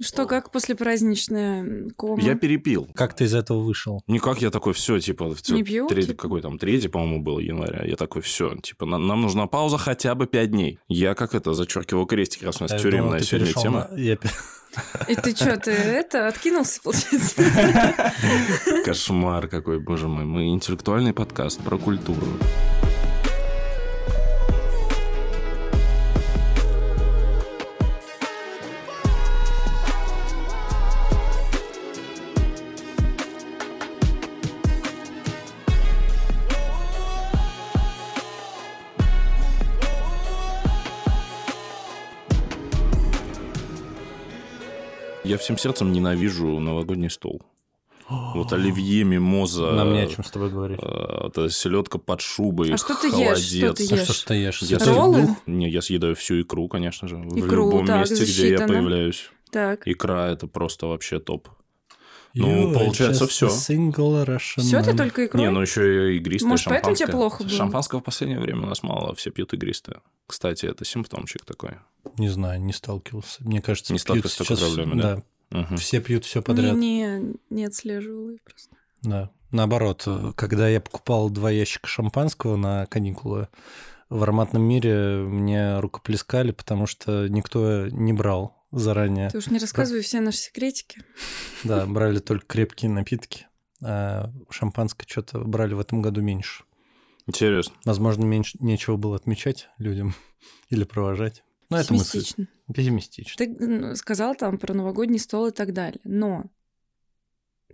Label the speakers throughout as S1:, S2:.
S1: Что, как после праздничная кома?
S2: Я перепил.
S3: Как ты из этого вышел?
S2: Никак я такой, все, типа, всё,
S1: Не пью,
S2: третий-
S1: типа?
S2: какой там, третий, по-моему, был января. Я такой, все, типа, на- нам нужна пауза хотя бы пять дней. Я как это, зачеркивал крестик, раз у нас
S3: Я думал,
S2: тюремная
S3: ты
S2: сегодня тема.
S3: на- я
S1: И ты что, ты это, откинулся, получается?
S2: Кошмар какой, боже мой. Мы интеллектуальный подкаст про культуру. Я всем сердцем ненавижу новогодний стол. Вот оливье, мимоза.
S3: Нам не о чем с тобой говорить.
S2: э, Это селедка под шубой,
S1: А что ты ешь? Что
S2: холодец.
S1: ты
S3: А
S1: ешь?
S3: что ж ты ешь?
S2: Я
S1: Роллы?
S2: Не, я съедаю всю икру, конечно же. в
S1: Икру,
S2: любом
S1: так,
S2: месте, где я появляюсь.
S1: Так.
S2: Икра это просто вообще топ. Ну,
S3: You
S2: получается,
S1: Все, ты
S3: man.
S1: только икрой?
S2: Не, ну еще и игристое
S1: Может, поэтому
S2: шампанское.
S1: тебе плохо было?
S2: Шампанского в последнее время у нас мало, все пьют игристое. Кстати, это симптомчик такой.
S3: Не знаю, не сталкивался. Мне кажется,
S2: Не
S3: пьют
S2: сталкивался с такой
S3: сейчас-
S2: проблемой, да? Мгм.
S3: Все пьют все
S1: не,
S3: подряд.
S1: не, не отслеживала я просто.
S3: Да. Наоборот, когда я покупал два ящика шампанского на каникулы, в ароматном мире мне рукоплескали, потому что никто не брал заранее.
S1: Ты уж не рассказывай все наши секретики.
S3: Да, брали только крепкие напитки. А шампанское что-то брали в этом году меньше.
S2: Интересно.
S3: Возможно, меньше нечего было отмечать людям или провожать. Но это мысль
S1: Пессимистично. Ты ну, сказал там про новогодний стол и так далее. Но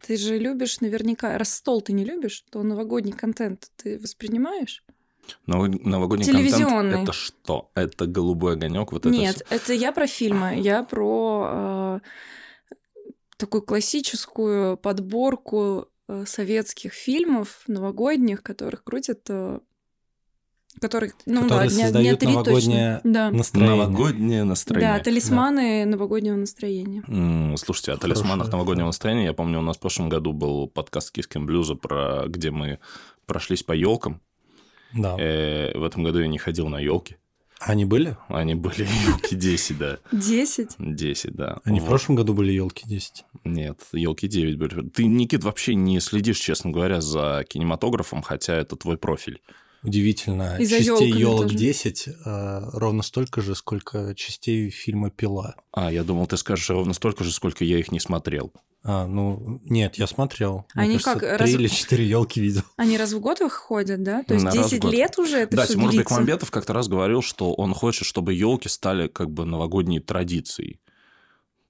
S1: ты же любишь наверняка... Раз стол ты не любишь, то новогодний контент ты воспринимаешь?
S2: Ново- Новогодний
S1: Телевизионный.
S2: контент это что? Это голубой огонек, вот это
S1: Нет,
S2: всё?
S1: это я про фильмы. Я про э, такую классическую подборку э, советских фильмов новогодних, которых крутят... э, которых, ну
S3: Которые
S1: да, дня, дня
S3: создают
S1: три
S3: новогоднее
S1: точно. Да.
S3: Настроение.
S2: Новогоднее настроение.
S1: Да, талисманы новогоднего настроения.
S2: М, Слушайте, о талисманах
S3: Хорошая
S2: новогоднего настроения, я помню, у нас в прошлом году был подкаст Кискин Блюза, про где мы прошлись по елкам.
S3: Да.
S2: в этом году я не ходил на елки.
S3: Они были?
S2: Они были елки 10, да.
S1: Десять.
S2: 10, да.
S3: Они в
S2: Вот.
S3: прошлом году были елки 10.
S2: Нет, елки 9 были. Ты, Никит, вообще не следишь, честно говоря, за кинематографом, хотя это твой профиль.
S3: Удивительно.
S1: И
S3: частей елок
S1: тоже.
S3: 10 э, ровно столько же, сколько частей фильма Пила.
S2: А, я думал, ты скажешь ровно столько же, сколько я их не смотрел.
S3: А, ну, нет, я смотрел. Мне
S1: Они
S3: кажется,
S1: как,
S3: три
S1: раз-
S3: или четыре елки видел.
S1: Они раз в год выходят, да? То есть
S2: На раз в
S1: 10
S2: год.
S1: лет уже это
S2: да,
S1: все
S2: Тимур. Бекмамбетов как-то раз говорил, что он хочет, чтобы елки стали как бы новогодней традицией.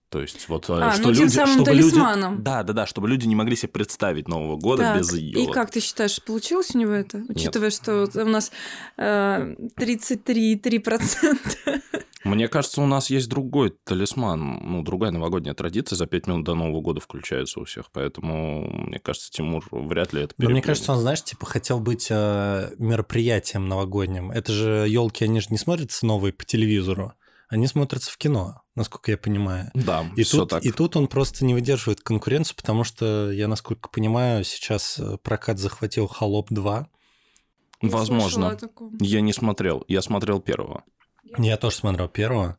S2: То есть вот э,
S1: А,
S2: что
S1: ну, тем
S2: люди,
S1: самым
S2: чтобы
S1: талисманом.
S2: люди, да, да, да, чтобы люди не могли себе представить Нового года
S1: Так,
S2: без
S1: и
S2: елок.
S1: как ты считаешь, получилось у него это? Учитывая, что вот у нас э, 33,3%.
S2: Мне кажется, у нас есть другой талисман, ну, другая новогодняя традиция за пять минут до Нового года включается у всех, поэтому, мне кажется, Тимур вряд ли это
S3: Но мне кажется, он, знаешь, типа хотел быть э, мероприятием новогодним. Это же елки, они же не смотрятся новые по телевизору, они смотрятся в кино, насколько я понимаю.
S2: Да,
S3: И
S2: все
S3: тут,
S2: так.
S3: и тут он просто не выдерживает конкуренцию, потому что, я насколько понимаю, сейчас э, прокат захватил «Холоп 2».
S2: Возможно. Я не смотрел, я смотрел первого.
S3: Я тоже смотрел первого,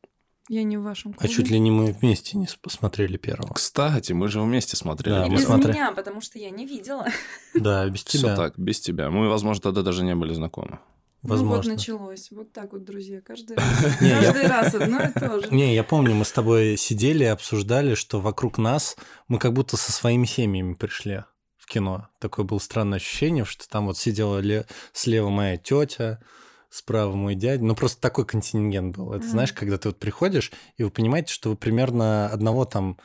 S1: Я не в вашем
S3: а
S1: клубе.
S3: чуть ли не мы вместе не смотрели первого.
S2: Кстати, мы же вместе смотрели.
S3: Да,
S1: без
S3: смотрели.
S1: меня, потому что я не видела.
S3: Да, без
S2: Все
S3: тебя.
S2: так, без тебя. Мы, возможно, тогда даже не были знакомы.
S1: Ну вот
S3: Возможно.
S1: началось. Вот так вот, друзья. Каждый раз,
S3: Не, я-
S1: каждый раз одно и то же.
S3: Не, я помню, мы с тобой сидели и обсуждали, что вокруг нас мы как будто со своими семьями пришли в кино. Такое было странное ощущение, что там вот сидела ле- слева моя тетя, справа мой дядя. Ну, просто такой контингент был. Это знаешь, когда ты вот приходишь, и вы понимаете, что вы примерно одного там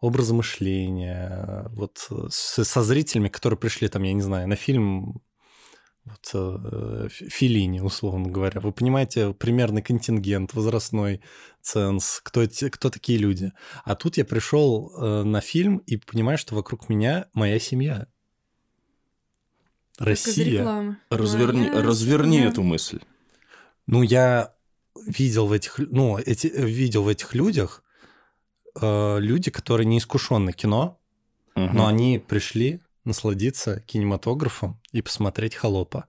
S3: образа мышления, вот с- со зрителями, которые пришли там, я не знаю, на фильм вот, э, Ф- Феллини, условно говоря. Вы понимаете примерный контингент, возрастной ценз, кто, эти, кто такие люди. А тут я пришел э, на фильм и понимаю, что вокруг меня моя семья. Россия.
S2: Разверни,
S1: Моя
S2: разверни
S1: семья.
S2: эту мысль.
S3: Ну, я видел в этих, ну, эти, видел в этих людях э, люди, которые не искушенны кино,
S2: Мгм.
S3: но они пришли насладиться кинематографом и посмотреть «Холопа».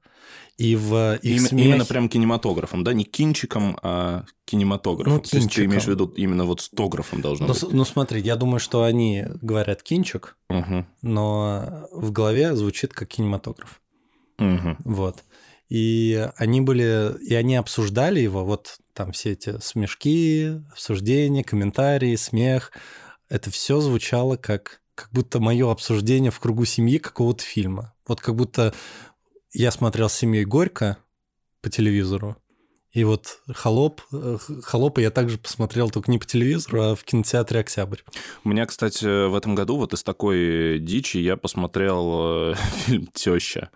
S3: И в их
S2: Им-
S3: смехе-
S2: Именно прям кинематографом, да? Не кинчиком, а кинематографом.
S3: Ну,
S2: То есть ты
S3: кинчиком.
S2: имеешь в виду именно вот с тографом должно
S3: Ну,
S2: быть.
S3: ну, смотри, я думаю, что они говорят «кинчик»,
S2: Мгм.
S3: но в голове звучит как кинематограф.
S2: Мгм.
S3: Вот. И они были, и они обсуждали его, вот там все эти смешки, обсуждения, комментарии, смех. Это все звучало как, как будто мое обсуждение в кругу семьи какого-то фильма. Вот как будто я смотрел с семьей Горько по телевизору, и вот холоп, холопа я также посмотрел только не по телевизору, а в кинотеатре Октябрь.
S2: У меня, кстати, в этом году вот из такой дичи я посмотрел э, фильм Теща.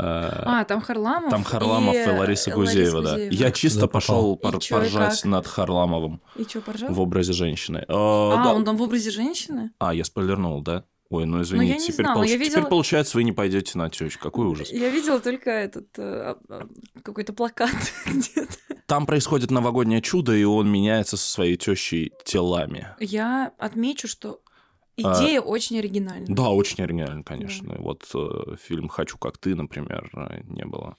S1: А, там Харламов.
S2: Там Харламов и, Лариса Гузеева, да.
S1: Гузеева.
S2: Я чисто
S3: туда
S2: пошел пор-
S1: И чё, и
S2: поржать
S1: как?
S2: над Харламовым
S1: И что, поржал?
S2: в образе женщины. Э,
S1: А,
S2: да.
S1: он там в образе женщины?
S2: А, я спойлернул, да? Ой, ну извините,
S1: я не
S2: теперь,
S1: знала,
S2: получ-
S1: я
S2: теперь
S1: видела-
S2: получается, вы не пойдете на тещу. Какой ужас.
S1: Я видела только этот э, а, а, какой-то плакат где-то.
S2: Там происходит новогоднее чудо, и он меняется со своей тещей телами.
S1: Я отмечу, что
S2: А,
S1: идея очень оригинальная.
S2: Да, очень оригинально, конечно. Вот э, фильм «Хочу, как ты», например, э, не было.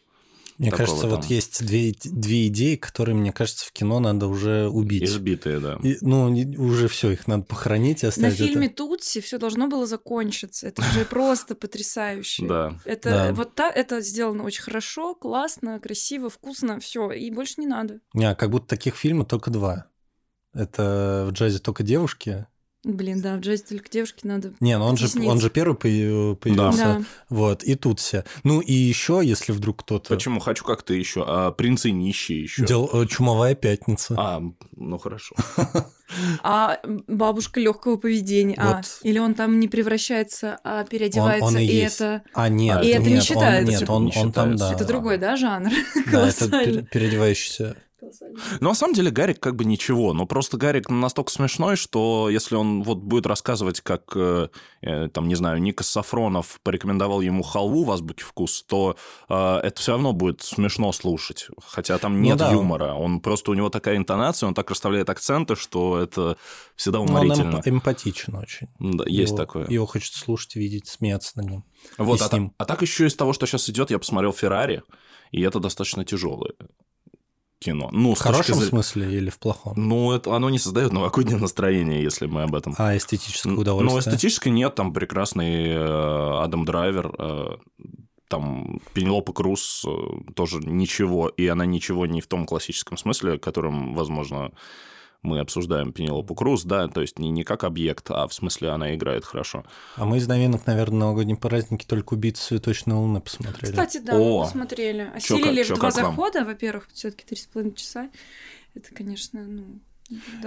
S3: Мне
S2: Такого
S3: кажется, вот
S2: там.
S3: есть две, две идеи, которые, мне кажется, в кино надо уже убить.
S2: Избитые, да.
S3: И, ну, уже все, их надо похоронить и
S1: На
S3: оставить. это.
S1: фильме Тутси все должно было закончиться. Это же просто потрясающе.
S2: Да.
S1: Это
S3: Да.
S1: вот та, это сделано очень хорошо, классно, красиво, вкусно, все, и больше не надо.
S3: Не, как будто таких фильмов только два. Это в джазе только девушки.
S1: Блин, да, в джазе только девушки надо.
S3: Не, ну он же, он же первый появ- появился.
S1: Да.
S3: Вот, и тут все. Ну и еще, если вдруг кто-то...
S2: Почему «Хочу, как ты» еще? А «Принцы нищие» еще.
S3: Дел... э, Чумовая пятница.
S2: А, ну хорошо.
S1: А бабушка легкого поведения. А,
S3: Вот.
S1: или он там не превращается, а переодевается,
S3: Он- он и
S1: и,
S3: есть.
S1: это.
S3: А, нет,
S2: И это
S1: не
S3: нет, он-
S1: считается.
S3: Нет, он,
S2: не
S3: он там,
S2: считается.
S3: да.
S1: это другой, да, жанр?
S3: Да, это переодевающийся.
S2: Ну, на самом деле, Гарик как бы ничего, но просто Гарик настолько смешной, что если он вот будет рассказывать, как, э, э, там, не знаю, Никас Сафронов порекомендовал ему халву в азбуке вкус, то э, это все равно будет смешно слушать, хотя там
S3: Ну
S2: нет
S3: да.
S2: юмора. Он просто, у него такая интонация, он так расставляет акценты, что это всегда
S3: Но он
S2: уморительно.
S3: эмп- эмпатичен очень.
S2: Да, есть
S3: Его-
S2: такое.
S3: Его хочется слушать, видеть, смеяться над ним.
S2: Вот,
S3: и
S2: а,
S3: ним.
S2: а так еще из того, что сейчас идет, я посмотрел Феррари, и это достаточно тяжелое кино. Ну,
S3: В
S2: точки
S3: хорошем
S2: зрения-
S3: смысле или в плохом?
S2: Ну, это, оно не создает новогоднее настроение, если мы об этом.
S3: А эстетическое
S2: Ну,
S3: удовольствие?
S2: эстетически нет, там прекрасный э, Адам Драйвер, э, там Пенелопа Круз э, тоже ничего, и она ничего не в том классическом смысле, которым, возможно, мы обсуждаем Пенелопу Круз, да, то есть не, не как объект, а в смысле она играет хорошо.
S3: А мы из новинок, наверное, новогодние праздники только «Убийцы цветочной луны» посмотрели.
S1: Кстати, да,
S2: О,
S1: мы посмотрели.
S2: чё
S1: Осилили
S2: как-
S1: в
S2: чё
S1: два захода, во-первых, все-таки три с половиной часа. Это, конечно, ну.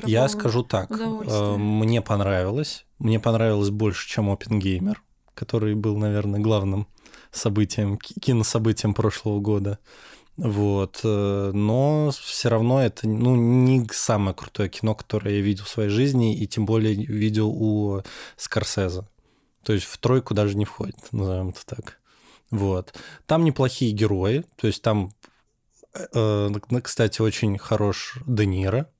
S3: Я скажу так, э, мне понравилось. Мне понравилось больше, чем «Опенгеймер», который был, наверное, главным событием, ки- кинособытием прошлого года. Вот. э, Но все равно это ну, не самое крутое кино, которое я видел в своей жизни, и тем более видел у Скорсезе. То есть в тройку даже не входит, назовем это так. Вот. Там неплохие герои, то есть там, э, э, кстати, очень хорош Де Ниро,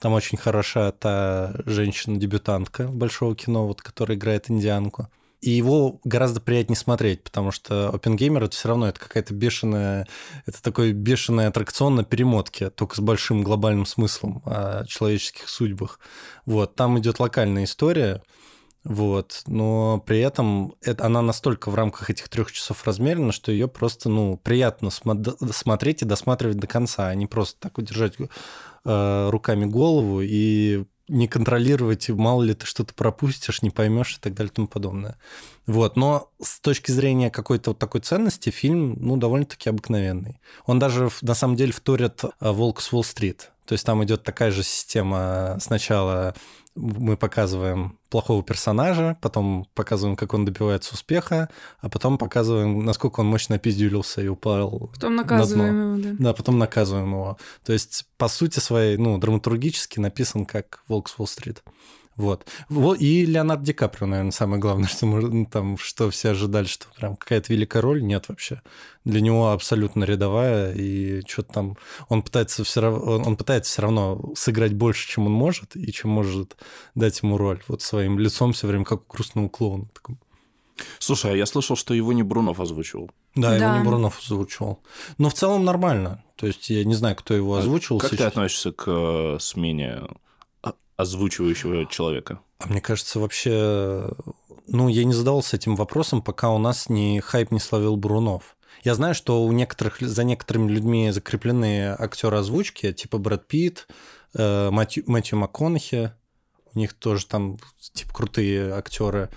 S3: там очень хороша та женщина-дебютантка большого кино, вот, которая играет индианку. И его гораздо приятнее смотреть, потому что Опенгеймер это все равно это какая-то бешеная, это такой бешеный аттракцион на перемотке, только с большим глобальным смыслом о человеческих судьбах. Вот, там идет локальная история, вот, но при этом это, она настолько в рамках этих трех часов размерена, что ее просто, ну, приятно смо- смотреть и досматривать до конца, а не просто так удержать э, руками голову и не контролировать, и мало ли ты что-то пропустишь, не поймешь и так далее и тому подобное. Вот, но с точки зрения какой-то вот такой ценности фильм, ну, довольно-таки обыкновенный. Он даже, на самом деле, вторит э, «Волк с Уолл-стрит». То есть там идет такая же система. Сначала мы показываем плохого персонажа, потом показываем, как он добивается успеха, а потом показываем, насколько он мощно опиздюлился и упал
S1: Потом
S3: на
S1: наказываем его, да.
S3: да, потом наказываем его. То есть, по сути своей, ну, драматургически написан как «Волк с Уолл-стрит». Вот. Во- И Леонард Ди Каприо, наверное, самое главное, что, мы, ну, там, что все ожидали, что прям какая-то великая роль. Нет вообще. Для него абсолютно рядовая, и что-то там... Он пытается все равно, он, пытается все равно сыграть больше, чем он может, и чем может дать ему роль. Вот своим лицом все время, как у грустного клоуна. таком.
S2: Слушай, а я слышал, что его не Брунов озвучивал.
S3: Да,
S1: Да.
S3: его не Бурунов озвучивал. Но в целом нормально. То есть я не знаю, кто его озвучивал.
S2: Как ты
S3: сейчас.
S2: относишься к э, смене озвучивающего человека?
S3: А мне кажется, вообще... Ну, я не задавался этим вопросом, пока у нас не хайп не словил Бурунов. Я знаю, что у некоторых, за некоторыми людьми закреплены актеры озвучки, типа Брэд Питт, э, Мэтью, Мэтью МакКонахи. У них тоже там типа крутые актеры.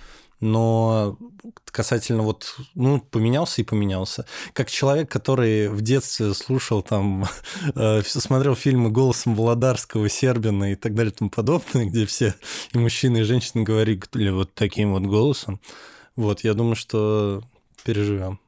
S3: Но касательно вот, ну, поменялся и поменялся. Как человек, который в детстве слушал там, э, смотрел фильмы голосом Володарского, Сербина и так далее и тому подобное, где все и мужчины, и женщины говорили вот таким вот голосом. Вот, я думаю, что переживем.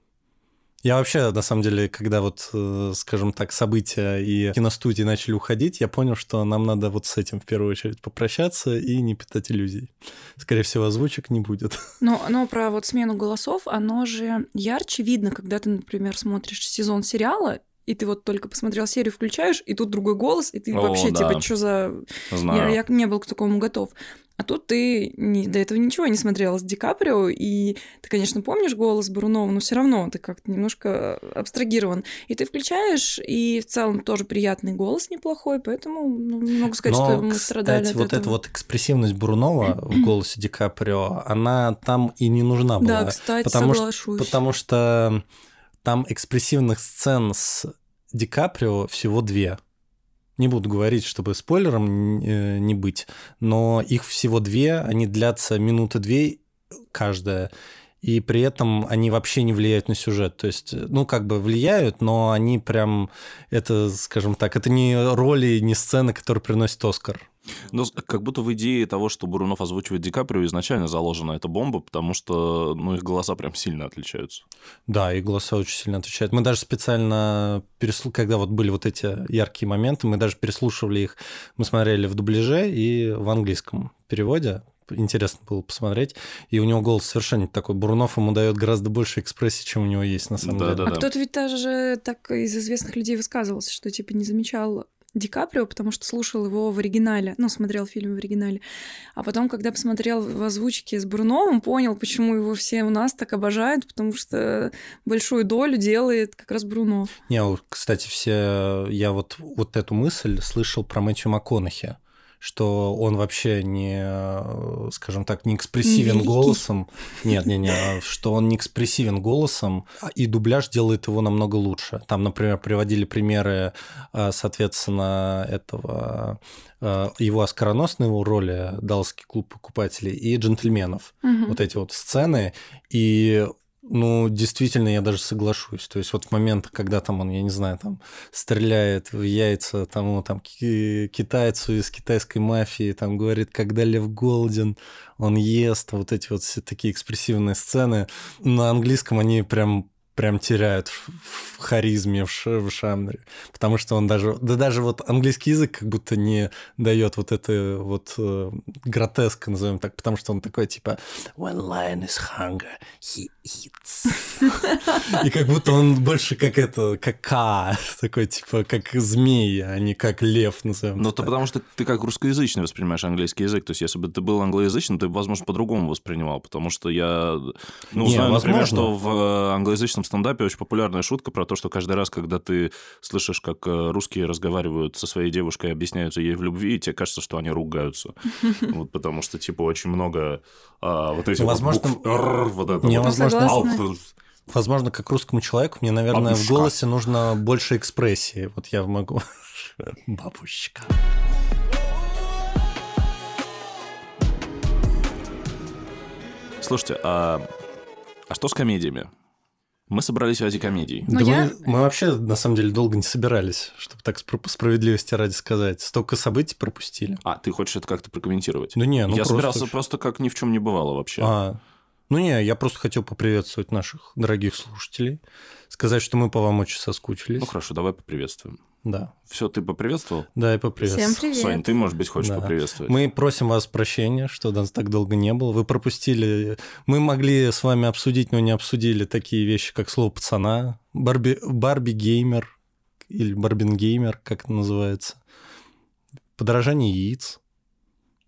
S3: Я вообще, на самом деле, когда вот, э, скажем так, события и киностудии начали уходить, я понял, что нам надо вот с этим в первую очередь попрощаться и не питать иллюзий. Скорее всего, озвучек не будет.
S1: Но, но про вот смену голосов, оно же ярче видно, когда ты, например, смотришь сезон сериала, и ты вот только посмотрел серию, включаешь, и тут другой голос, и ты
S2: О,
S1: вообще,
S2: да.
S1: типа, что за...
S2: Знаю.
S1: Я, я не был к такому готов. А тут ты не- до этого ничего не смотрела с Ди Каприо, и ты, конечно, помнишь голос Брунова, но все равно ты как-то немножко абстрагирован. И ты включаешь, и в целом тоже приятный голос неплохой, поэтому ну, не могу сказать, что мы страдали
S3: кстати,
S1: от
S3: вот
S1: этого.
S3: эта вот экспрессивность Брунова в голосе Ди Каприо, она там и не нужна была.
S1: Да, кстати,
S3: потому что-
S1: соглашусь.
S3: Потому что там экспрессивных сцен с Ди Каприо всего две. Не буду говорить, чтобы спойлером э, не быть, но их всего две, они длятся минуты две каждая, и при этом они вообще не влияют на сюжет. То есть, ну, как бы влияют, но они прям, это, скажем так, это не роли, не сцены, которые приносят Оскар.
S2: Ну, с- как будто в идее того, что Бурунов озвучивает Ди Каприо, изначально заложена эта бомба, потому что ну, их голоса прям сильно отличаются.
S3: Да, и голоса очень сильно отличают. Мы даже специально, переслу... когда вот были вот эти яркие моменты, мы даже переслушивали их, мы смотрели в дубляже и в английском переводе. Интересно было посмотреть. И у него голос совершенно не такой. Бурунов ему дает гораздо больше экспрессии, чем у него есть на самом
S2: Да,
S3: деле.
S2: да,
S1: А кто-то ведь даже так из известных людей высказывался, что типа не замечал Ди Каприо, потому что слушал его в оригинале, ну, смотрел фильм в оригинале. А потом, когда посмотрел в озвучке с Бруновым, понял, почему его все у нас так обожают, потому что большую долю делает как раз Бруно.
S3: Не, кстати, все, я вот, вот эту мысль слышал про Мэтью МакКонахи, что он вообще не, э, скажем так, не экспрессивен
S1: Невеликий.
S3: голосом. Нет, не, не, что он не экспрессивен голосом, а и дубляж делает его намного лучше. Там, например, приводили примеры, э, соответственно, этого э, его оскароносной роли «Далласский клуб покупателей» и «Джентльменов».
S1: Мгм.
S3: вот эти вот сцены, и ну, действительно, я даже соглашусь. То есть вот в момент, когда там он, я не знаю, там стреляет в яйца тому там ки- китайцу из китайской мафии, там говорит, когда Лев голоден, он ест, вот эти вот все такие экспрессивные сцены. На английском они прям прям теряют в в харизме, в, ш- в шамре. Потому что он даже... Да даже вот английский язык как будто не дает вот это вот э, гротеск, назовем так, потому что он такой типа When lion is hunger, he eats. И как будто он больше как это, как Ка, такой типа как змей, а не как лев, назовем
S2: Ну, то
S3: так.
S2: потому что ты как русскоязычный воспринимаешь английский язык. То есть, если бы ты был англоязычным, ты, возможно, по-другому воспринимал. Потому что я ну, знаю, например, что в э, англоязычном стендапе очень популярная шутка про то, что каждый раз, когда ты слышишь, как э, русские разговаривают со своей девушкой и объясняются ей в любви, тебе кажется, что они ругаются. Вот потому что, типа, очень много а, вот этих
S3: Ну,
S2: вот
S3: возможно,
S2: букв. «р», вот это
S3: не,
S2: вот.
S3: возможно, Возможно, как русскому человеку, мне, наверное, в
S2: Бабушка.
S3: голосе нужно больше экспрессии. Вот я могу... Бабушка.
S2: Слушайте, а, а что с комедиями? Мы собрались ради комедий.
S1: Но
S3: да
S1: я-
S3: мы, мы вообще, на самом деле, долго не собирались, чтобы так справедливости ради сказать. Столько событий пропустили.
S2: А, ты хочешь это как-то прокомментировать?
S3: Ну не, ну
S2: я
S3: просто...
S2: собирался просто как ни в чем не бывало вообще.
S3: А, ну не, я просто хотел поприветствовать наших дорогих слушателей, сказать, что мы по вам очень соскучились.
S2: Ну хорошо, давай поприветствуем.
S3: Да,
S2: Все, ты поприветствовал?
S3: да, и поприветствовать.
S1: Всем привет.
S2: Сань, ты, может быть, хочешь
S3: Да.
S2: поприветствовать?
S3: Мы просим вас прощения, что нас так долго не было. Вы пропустили... Мы могли с вами обсудить, но не обсудили такие вещи, как слово пацана, Барби, Барби геймер или Барбин геймер, как это называется, подорожание яиц,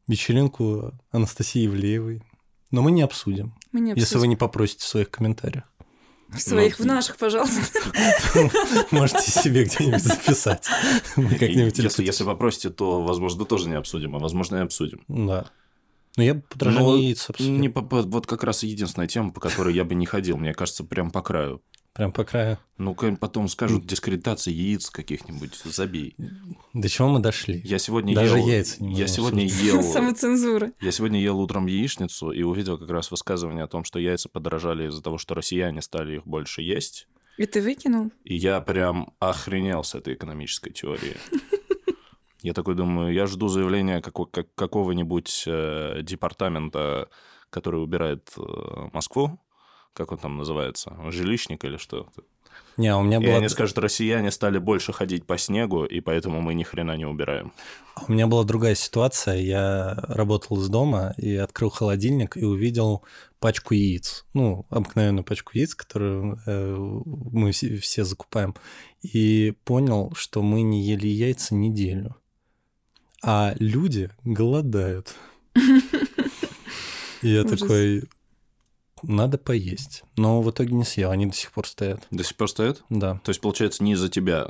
S3: вечеринку Анастасии Ивлеевой. Но мы не обсудим.
S1: Мы не
S3: Если
S1: обсудим.
S3: вы не попросите в своих комментариях.
S1: В своих,
S2: Ну,
S1: в наших, пожалуйста.
S3: Можете себе где-нибудь записать. Мы как-нибудь...
S2: Если, если попросите, то, возможно, тоже не обсудим, а возможно, и обсудим.
S3: Да. Ну, я бы подражание
S2: Но
S3: яиц обсудил.
S2: Не по- по- вот как раз единственная тема, по которой я бы не ходил, мне кажется, прям по краю.
S3: Прям по краю.
S2: Ну, потом скажут дискредитация яиц каких-нибудь, забей.
S3: До чего мы дошли?
S2: Я сегодня
S3: Даже
S2: ел...
S3: яйца не
S2: Я сегодня ел...
S1: Самоцензура.
S2: Я сегодня ел утром яичницу и увидел как раз высказывание о том, что яйца подорожали из-за того, что россияне стали их больше есть.
S1: И ты выкинул?
S2: И я прям охренел с этой экономической теории. Я такой думаю, я жду заявления како- как- какого-нибудь э, департамента, который убирает э, Москву. Как он там называется? Жилищник или что?
S3: Не, у меня
S2: И
S3: была...
S2: они скажут, россияне стали больше ходить по снегу, и поэтому мы ни хрена не убираем.
S3: У меня была другая ситуация. Я работал из дома и открыл холодильник и увидел пачку яиц. Ну, обыкновенную пачку яиц, которую э, мы все, все закупаем. И понял, что мы не ели яйца неделю. А люди голодают. И я такой, надо поесть. Но в итоге не съел, они до сих пор стоят.
S2: До сих пор стоит?
S3: Да.
S2: То есть, получается, не из-за тебя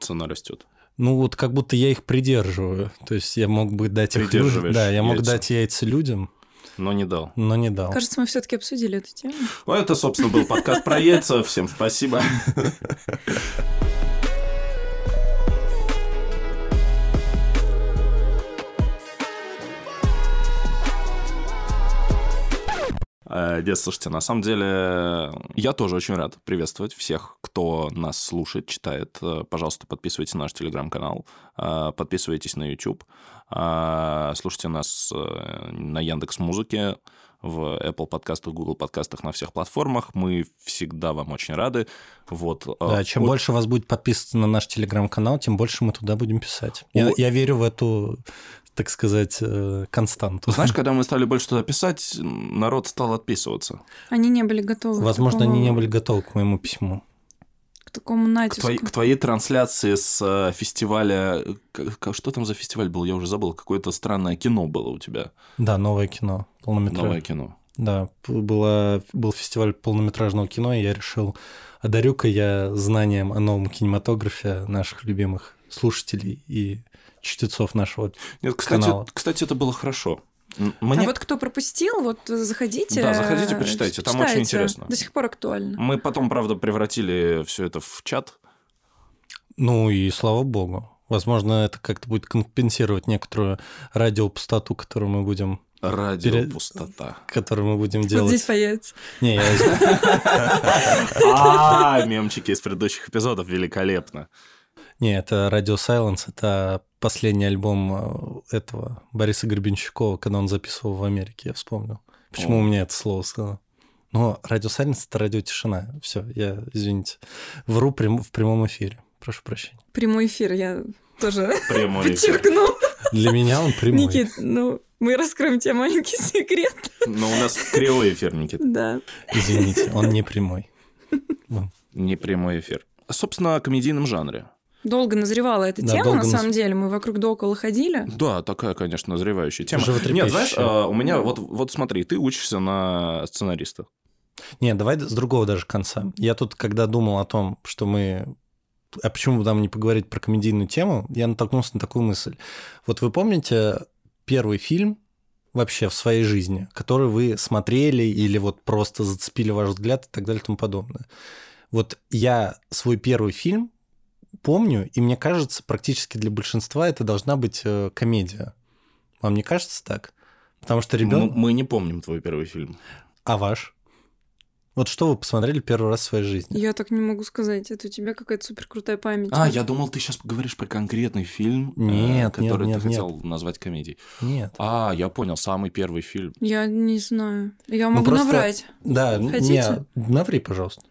S2: цена растет.
S3: Ну вот как будто я их придерживаю. То есть я мог бы дать их людям. Да, я мог
S2: яйца.
S3: дать яйца людям,
S2: Но не дал.
S3: но не дал.
S1: Кажется, мы все-таки обсудили эту тему.
S2: Ну, это, собственно, был подкаст про яйца. Всем спасибо. Э, Дед, слушайте, на самом деле я тоже очень рад приветствовать всех, кто нас слушает, читает. Э, Пожалуйста, подписывайтесь на наш телеграм-канал, э, подписывайтесь на YouTube, э, слушайте нас э, на Яндекс Музыке, в Apple подкастах, Google подкастах, на всех платформах. Мы всегда вам очень рады. Вот. э,
S3: Да, чем
S2: от-
S3: больше вас будет подписано на наш телеграм-канал, тем больше мы туда будем писать. Я,
S2: О-
S3: я верю в эту, так сказать, э, константу.
S2: Знаешь, когда мы стали больше туда писать, народ стал отписываться.
S1: Они не были готовы. к
S3: Возможно, они не
S1: такому-
S3: были готовы к моему письму.
S1: К такому
S2: К,
S1: натиску.
S2: твоей- к твоей трансляции с э, фестиваля... к- к- Что там за фестиваль был? Я уже забыл. Какое-то странное кино было у тебя.
S3: Да, новое кино, полнометражное.
S2: Новое кино.
S3: Да, было, был фестиваль полнометражного кино, и я решил, одарю-ка я знанием о новом кинематографе наших любимых слушателей и чтецов нашего.
S2: Нет, кстати,
S3: Канала.
S2: кстати, это было хорошо. М,
S1: А
S2: Мне...
S1: вот кто пропустил, вот заходите.
S2: Да, заходите, почитайте, там очень
S1: читайте.
S2: интересно.
S1: До сих пор актуально.
S2: Мы потом, правда, превратили все это в чат.
S3: Ну и слава богу. Возможно, это как-то будет компенсировать некоторую радиопустоту, которую мы будем,
S2: Радио
S3: Перед-
S2: пустота.
S3: которую мы будем
S1: Вот
S3: делать.
S1: здесь появится.
S3: Не, я
S2: А, мемчики из предыдущих эпизодов великолепно.
S3: Не, это Radio Silence, это последний альбом э, этого Бориса Гребенщикова, когда он записывал в Америке, я вспомнил. Почему
S2: О.
S3: у меня это слово сказано? Но Radio Silence — это радио тишина. Все, я, извините, вру прям- в прямом эфире. Прошу прощения.
S1: Прямой эфир я тоже
S2: Прямой эфир.
S1: подчеркну.
S3: Для меня он прямой.
S1: Никит, ну, мы раскроем тебе маленький секрет.
S2: Но у нас кривой эфир, Никита.
S1: Да.
S3: Извините, он не прямой.
S2: Не прямой эфир. Собственно, о комедийном жанре.
S1: Долго назревала эта
S3: Да,
S1: тема, на
S3: наз-
S1: самом деле. Мы вокруг да около ходили.
S2: Да, такая, конечно, назревающая тема. Нет, знаешь, а, у меня вот, вот смотри, ты учишься на сценариста.
S3: Не, давай с другого даже конца. Я тут, когда думал о том, что мы... А почему бы нам не поговорить про комедийную тему, я натолкнулся на такую мысль. Вот вы помните первый фильм вообще в своей жизни, который вы смотрели или вот просто зацепили ваш взгляд и так далее и тому подобное? Вот я свой первый фильм помню, и мне кажется, практически для большинства это должна быть э, комедия. Вам не кажется так? Потому что ребенок...
S2: Мы не помним твой первый фильм.
S3: А ваш? Вот что вы посмотрели первый раз в своей жизни?
S1: Я так не могу сказать. Это у тебя какая-то супер крутая память.
S2: А, я думал, ты сейчас поговоришь про конкретный фильм, э,
S3: Нет,
S2: который
S3: нет,
S2: ты
S3: нет,
S2: хотел назвать комедией.
S3: Нет.
S2: А, я понял, самый первый фильм.
S1: Я не знаю. Я
S3: Ну,
S1: могу
S3: просто-
S1: наврать.
S3: Да,
S1: Хотите?
S3: не, наври, пожалуйста.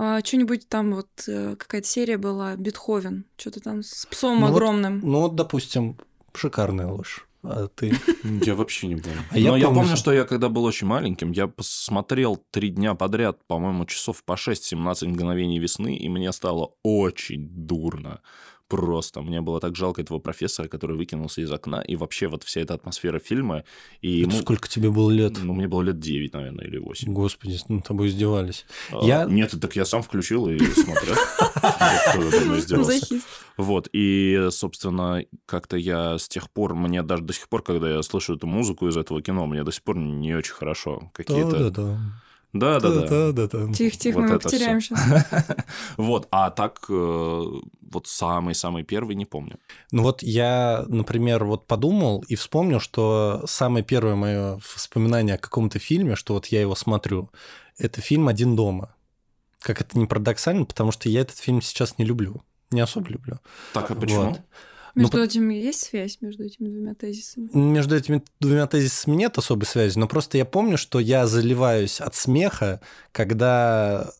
S1: А, что-нибудь там вот э, какая-то серия была, Бетховен. Что-то там с псом
S3: Ну вот-
S1: огромным.
S3: Ну вот, допустим, шикарная ложь. А ты?
S2: Я вообще не помню.
S3: А я
S2: Но я
S3: помню,
S2: помню,
S3: что-
S2: что я когда был очень маленьким, я посмотрел три дня подряд, по-моему, часов по 6-17 мгновений весны, и мне стало очень дурно. Просто. Мне было так жалко этого профессора, который выкинулся из окна, и вообще вот вся эта атмосфера фильма. И
S3: Это
S2: ему...
S3: сколько тебе было лет?
S2: Ну, мне было лет 9, наверное, или 8.
S3: Господи, над тобой издевались.
S2: А,
S3: Я-
S2: Нет, так я сам включил и смотрел. Вот, и, собственно, как-то я с тех пор, мне даже до сих пор, когда я слышу эту музыку из этого кино, мне до сих пор не очень хорошо. Какие-то...
S3: Да-да-да.
S2: Да-да-да.
S3: Да-да-да.
S1: Тихо-тихо,
S2: Вот
S1: мы его
S2: это
S1: потеряем сейчас.
S2: Вот, а так, э, вот самый-самый первый не помню.
S3: Ну вот я, например, вот подумал и вспомнил, что самое первое мое воспоминание о каком-то фильме, что вот я его смотрю, это фильм «Один дома». Как это не парадоксально, потому что я этот фильм сейчас не люблю. Не особо люблю.
S2: Так, а почему?
S3: Вот. Ну,
S1: Между
S3: по-
S1: этим есть связь, между этими двумя тезисами?
S3: Между этими двумя тезисами нет особой связи, но просто я помню, что я заливаюсь от смеха, когда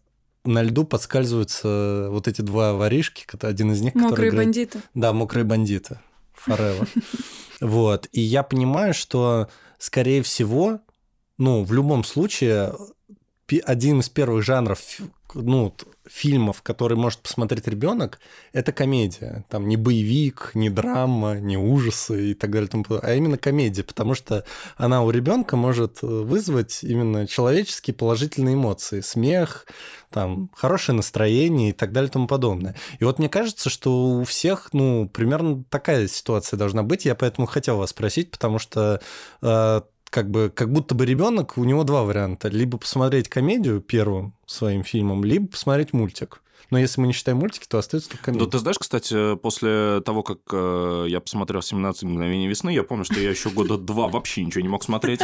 S3: на льду подскальзываются вот эти два воришки, это один из них, который
S1: Мокрые
S3: играет-
S1: бандиты.
S3: Да, мокрые бандиты. Форева. Вот. И я понимаю, что, скорее всего, ну, в любом случае, один из первых жанров ну, фильмов, который может посмотреть ребенок, это комедия. Там не боевик, не драма, не ужасы и так далее, а именно комедия, потому что она у ребенка может э, вызвать именно человеческие положительные эмоции, смех, там, хорошее настроение и так далее тому подобное. И вот мне кажется, что у всех, ну, примерно такая ситуация должна быть. Я поэтому хотел вас спросить, потому что э, как бы как будто бы ребенок, у него два варианта. Либо посмотреть комедию первым своим фильмом, либо посмотреть мультик. Но если мы не считаем мультики, то остается только комедия.
S2: Ну, ты знаешь, кстати, после того, как э, я посмотрел «17 мгновений весны», я помню, что я еще года два вообще ничего не мог смотреть.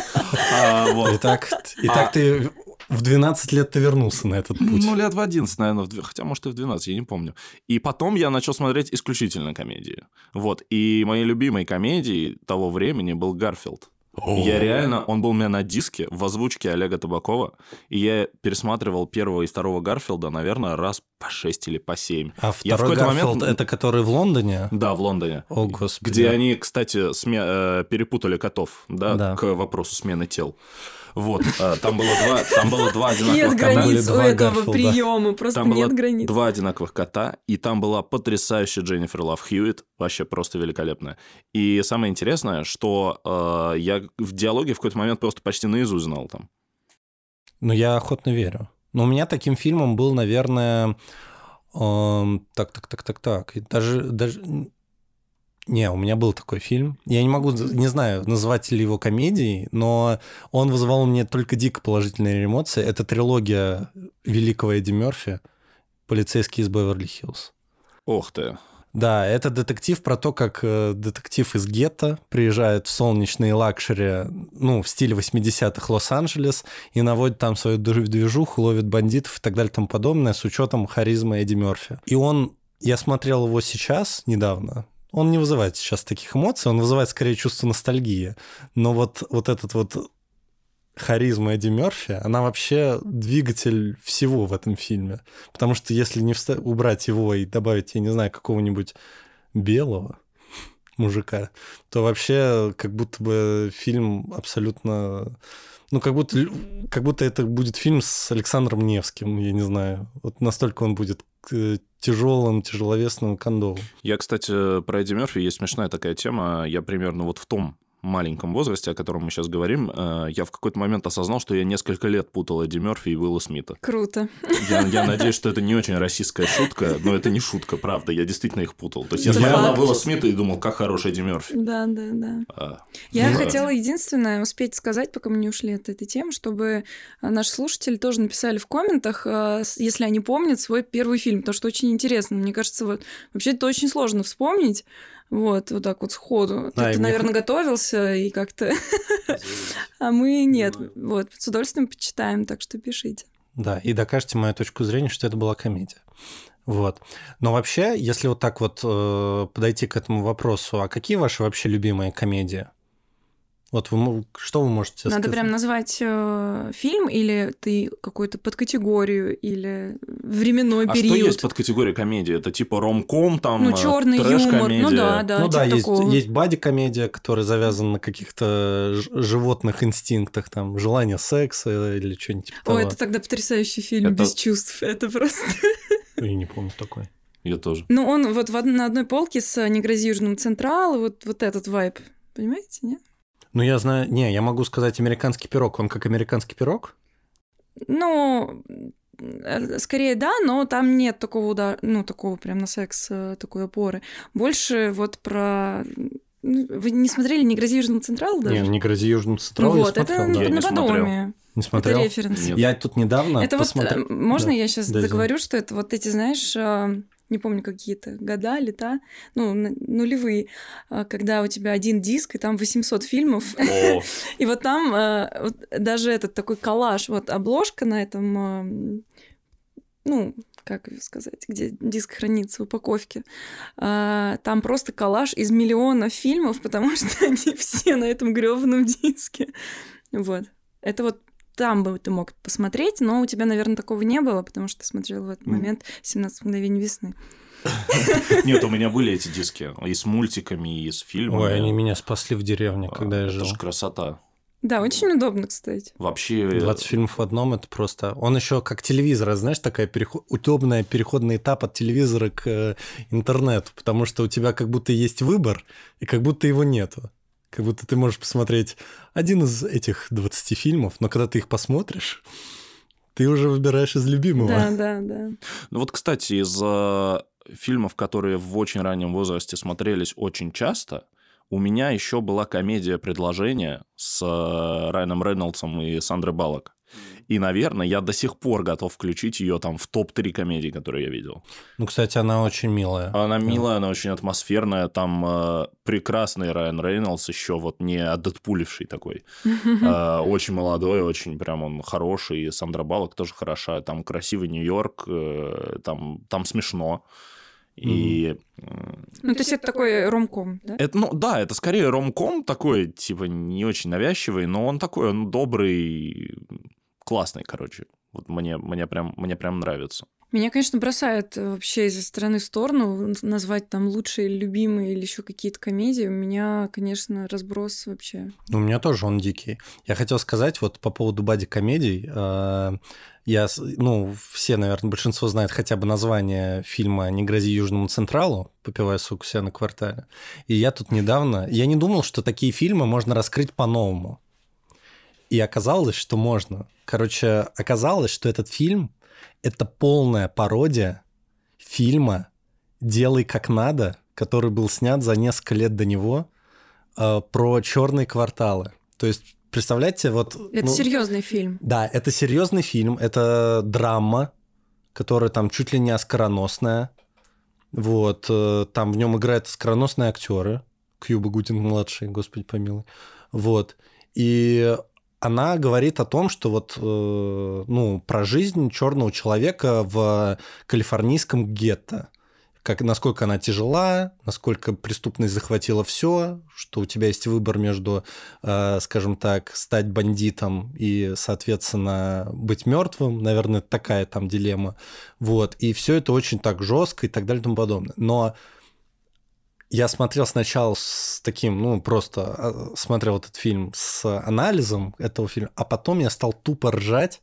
S2: А, вот.
S3: Итак, итак
S2: А-
S3: ты в 12 лет ты вернулся на этот путь.
S2: Ну, лет в 11, наверное, в хотя, может, и в 12, я не помню. И потом я начал смотреть исключительно комедии. Вот, и моей любимой комедией того времени был «Гарфилд». Я реально, он был у меня на диске в озвучке Олега Табакова, и я пересматривал первого и второго Гарфилда, наверное, раз по шесть или по семь.
S3: А
S2: Я
S3: второй Гарфилд,
S2: момент-
S3: это который в Лондоне?
S2: Да, в Лондоне.
S3: О, господи.
S2: Где они, кстати, сме- э, перепутали котов, да,
S3: Да.
S2: к вопросу смены тел. Вот, э, там было два, там было два одинаковых
S1: Нет
S2: кота.
S3: были
S1: границ у
S3: два
S1: этого
S3: Гарфилда.
S1: приема, просто
S2: Там было
S1: нет границ.
S2: два одинаковых кота, и там была потрясающая Дженнифер Лав Хьюитт, вообще просто великолепная. И самое интересное, что э, я в диалоге в какой-то момент просто почти наизусть знал там.
S3: Ну, я охотно верю. Но у меня таким фильмом был, наверное... эм, так, так, так, так, так. И даже, даже... Не, у меня был такой фильм. Я не могу, не знаю, назвать ли его комедией, но он вызывал у меня только дико положительные эмоции. Это трилогия великого Эдди Мерфи «Полицейский из Беверли-Хиллз».
S2: Ох ты.
S3: Да, это детектив про то, как э, детектив из гетто приезжает в солнечные luxury, ну, в стиле 80-х Лос-Анджелес, и наводит там свою движ- движуху, ловит бандитов и так далее и тому подобное с учетом харизмы Эдди Мерфи. И он, я смотрел его сейчас, недавно, он не вызывает сейчас таких эмоций, он вызывает скорее чувство ностальгии. Но вот, вот этот вот харизма Эдди Мерфи, она вообще двигатель всего в этом фильме. Потому что если не вста- убрать его и добавить, я не знаю, какого-нибудь белого мужика, то вообще как будто бы фильм абсолютно... Ну, как будто, как будто это будет фильм с Александром Невским, я не знаю. Вот настолько он будет э, тяжелым, тяжеловесным, кондовым.
S2: Я, кстати, про Эдди Мерфи есть смешная такая тема. Я примерно вот в том маленьком возрасте, о котором мы сейчас говорим, э, я в какой-то момент осознал, что я несколько лет путал Эдди Мерфи и Уилла Смита.
S1: Круто.
S2: Я, я надеюсь, что это не очень российская шутка, но это не шутка, правда. Я действительно их путал. То есть я
S1: Это
S2: смотрел на. Уилла Смита и думал, как хороший Эдди Мерфи.
S1: Да, да, да.
S2: А,
S1: Я
S2: Ну,
S1: хотела единственное успеть сказать, пока мы не ушли от этой темы, чтобы а, наши слушатели тоже написали в комментах, с- если они помнят свой первый фильм, потому что очень интересно. Мне кажется, вот вообще это очень сложно вспомнить. Вот, вот так вот сходу.
S3: Да,
S1: Ты,
S3: мне
S1: наверное, готовился и как-то... А мы нет. Вот, с удовольствием почитаем, так что пишите.
S3: Да, и докажете мою точку зрения, что это была комедия. Вот. Но вообще, если вот так вот э, подойти к этому вопросу, а какие ваши вообще любимые комедии? Вот вы, что вы можете
S1: Надо
S3: сказать?
S1: прям назвать э, фильм или ты какую-то подкатегорию или временной
S2: а
S1: период.
S2: что есть под категорией комедии? Это типа ромком, там,
S1: Ну,
S2: э,
S1: черный юмор. Ну да, да.
S3: ну да,
S1: типа
S3: есть,
S1: такого.
S3: есть боди-комедия, которая завязана на каких-то животных инстинктах, там, желание секса или что-нибудь типа того.
S1: Ой, это тогда потрясающий фильм
S2: Это-
S1: без чувств. Это просто.
S3: Я не помню такой.
S2: Я тоже.
S1: Ну, он вот на одной полке с «Не грози Централу», вот, вот этот вайб. Понимаете, нет?
S3: Ну, я знаю... Не, я могу сказать американский пирог. Он как американский пирог?
S1: Ну, э, скорее да, но там нет такого удара, ну, такого прям на секс, э, такой опоры. Больше вот про... ну, Вы не смотрели «Не грози Южному Централу» даже?
S3: Не, не грози Южному
S1: ну
S3: Централу,
S1: вот,
S3: я
S1: это
S3: смотрел, да.
S2: Я не
S1: наподобие.
S3: Не смотрел?
S1: Это референс.
S2: Нет.
S3: Я тут недавно
S1: Это вот,
S3: посмотрел...
S1: э, можно
S3: Да.
S1: я сейчас
S3: Да,
S1: договорю, что это вот эти, знаешь, э, не помню какие-то года, лета, ну, нулевые, э, когда у тебя один диск, и там 800 фильмов, и вот там вот даже этот такой коллаж, вот обложка на этом, э, ну, как сказать, где диск хранится, упаковки, а, там просто коллаж из миллиона фильмов, потому что они все на этом грёбаном диске. Вот. Это вот там бы ты мог посмотреть, но у тебя, наверное, такого не было, потому что ты смотрел в этот момент «17 мгновений весны».
S2: Нет, у меня были эти диски. И с мультиками, и с фильмами.
S3: Ой, они меня спасли в деревне, когда я
S2: Это
S3: жил.
S2: же красота.
S1: Да, очень удобно, кстати.
S2: Вообще...
S3: 20 фильмов в одном это просто. Он еще как телевизор, знаешь, такая переход... удобная переходный этап от телевизора к э, интернету, потому что у тебя как будто есть выбор, и как будто его нету. Как будто ты можешь посмотреть один из этих 20 фильмов, но когда ты их посмотришь, ты уже выбираешь из любимого.
S1: Да, да, да.
S2: Ну вот, кстати, из фильмов, которые в очень раннем возрасте смотрелись очень часто, у меня еще была комедия «Предложение» с э, Райаном Рейнольдсом и Сандрой Баллок. И, наверное, я до сих пор готов включить ее там в топ-3 комедий, которые я видел.
S3: Ну, кстати, она очень милая.
S2: Она милая, она очень атмосферная. Там э, прекрасный Райан Рейнольдс, еще вот не отдетпуливший такой. Э, очень молодой, очень прям он хороший. И Сандра Баллок тоже хороша. Там красивый Нью-Йорк, э, там, там смешно. И м,
S1: Ну, то есть это такой ромком, да?
S2: это, ну да, это скорее ромком такой, типа не очень навязчивый, но он такой, он добрый, классный, короче. Вот мне, мне, прям, мне прям нравится.
S1: Меня, конечно, бросает вообще из-за стороны в сторону назвать там лучшие, любимые или еще какие-то комедии. У меня, конечно, разброс вообще.
S3: Ну, У меня тоже он дикий. Я хотел сказать вот по поводу бади-комедий. э, Я, ну, все, наверное, большинство знает хотя бы название фильма «Не грози Южному Централу», попивая суку себя на квартале. И я тут недавно... Я не думал, что такие фильмы можно раскрыть по-новому. И оказалось, что можно. Короче, оказалось, что этот фильм — это полная пародия фильма «Делай как надо», который был снят за несколько лет до него, э, про черные кварталы. То есть, представляете, вот...
S1: Это
S3: ну,
S1: серьезный фильм.
S3: Да, это серьезный фильм, это драма, которая там чуть ли не оскароносная. Вот, э, там в нем играют оскароносные актеры. Кьюба Гудин младший, господи помилуй. Вот. И она говорит о том, что вот, э, ну, про жизнь черного человека в калифорнийском гетто. Как, насколько она тяжела, насколько преступность захватила все, что у тебя есть выбор между, э, скажем так, стать бандитом и, соответственно, быть мертвым. Наверное, такая там дилемма. Вот. И все это очень так жестко и так далее и тому подобное. Но я смотрел сначала с таким, ну, просто а, смотрел этот фильм с анализом этого фильма, а потом я стал тупо ржать,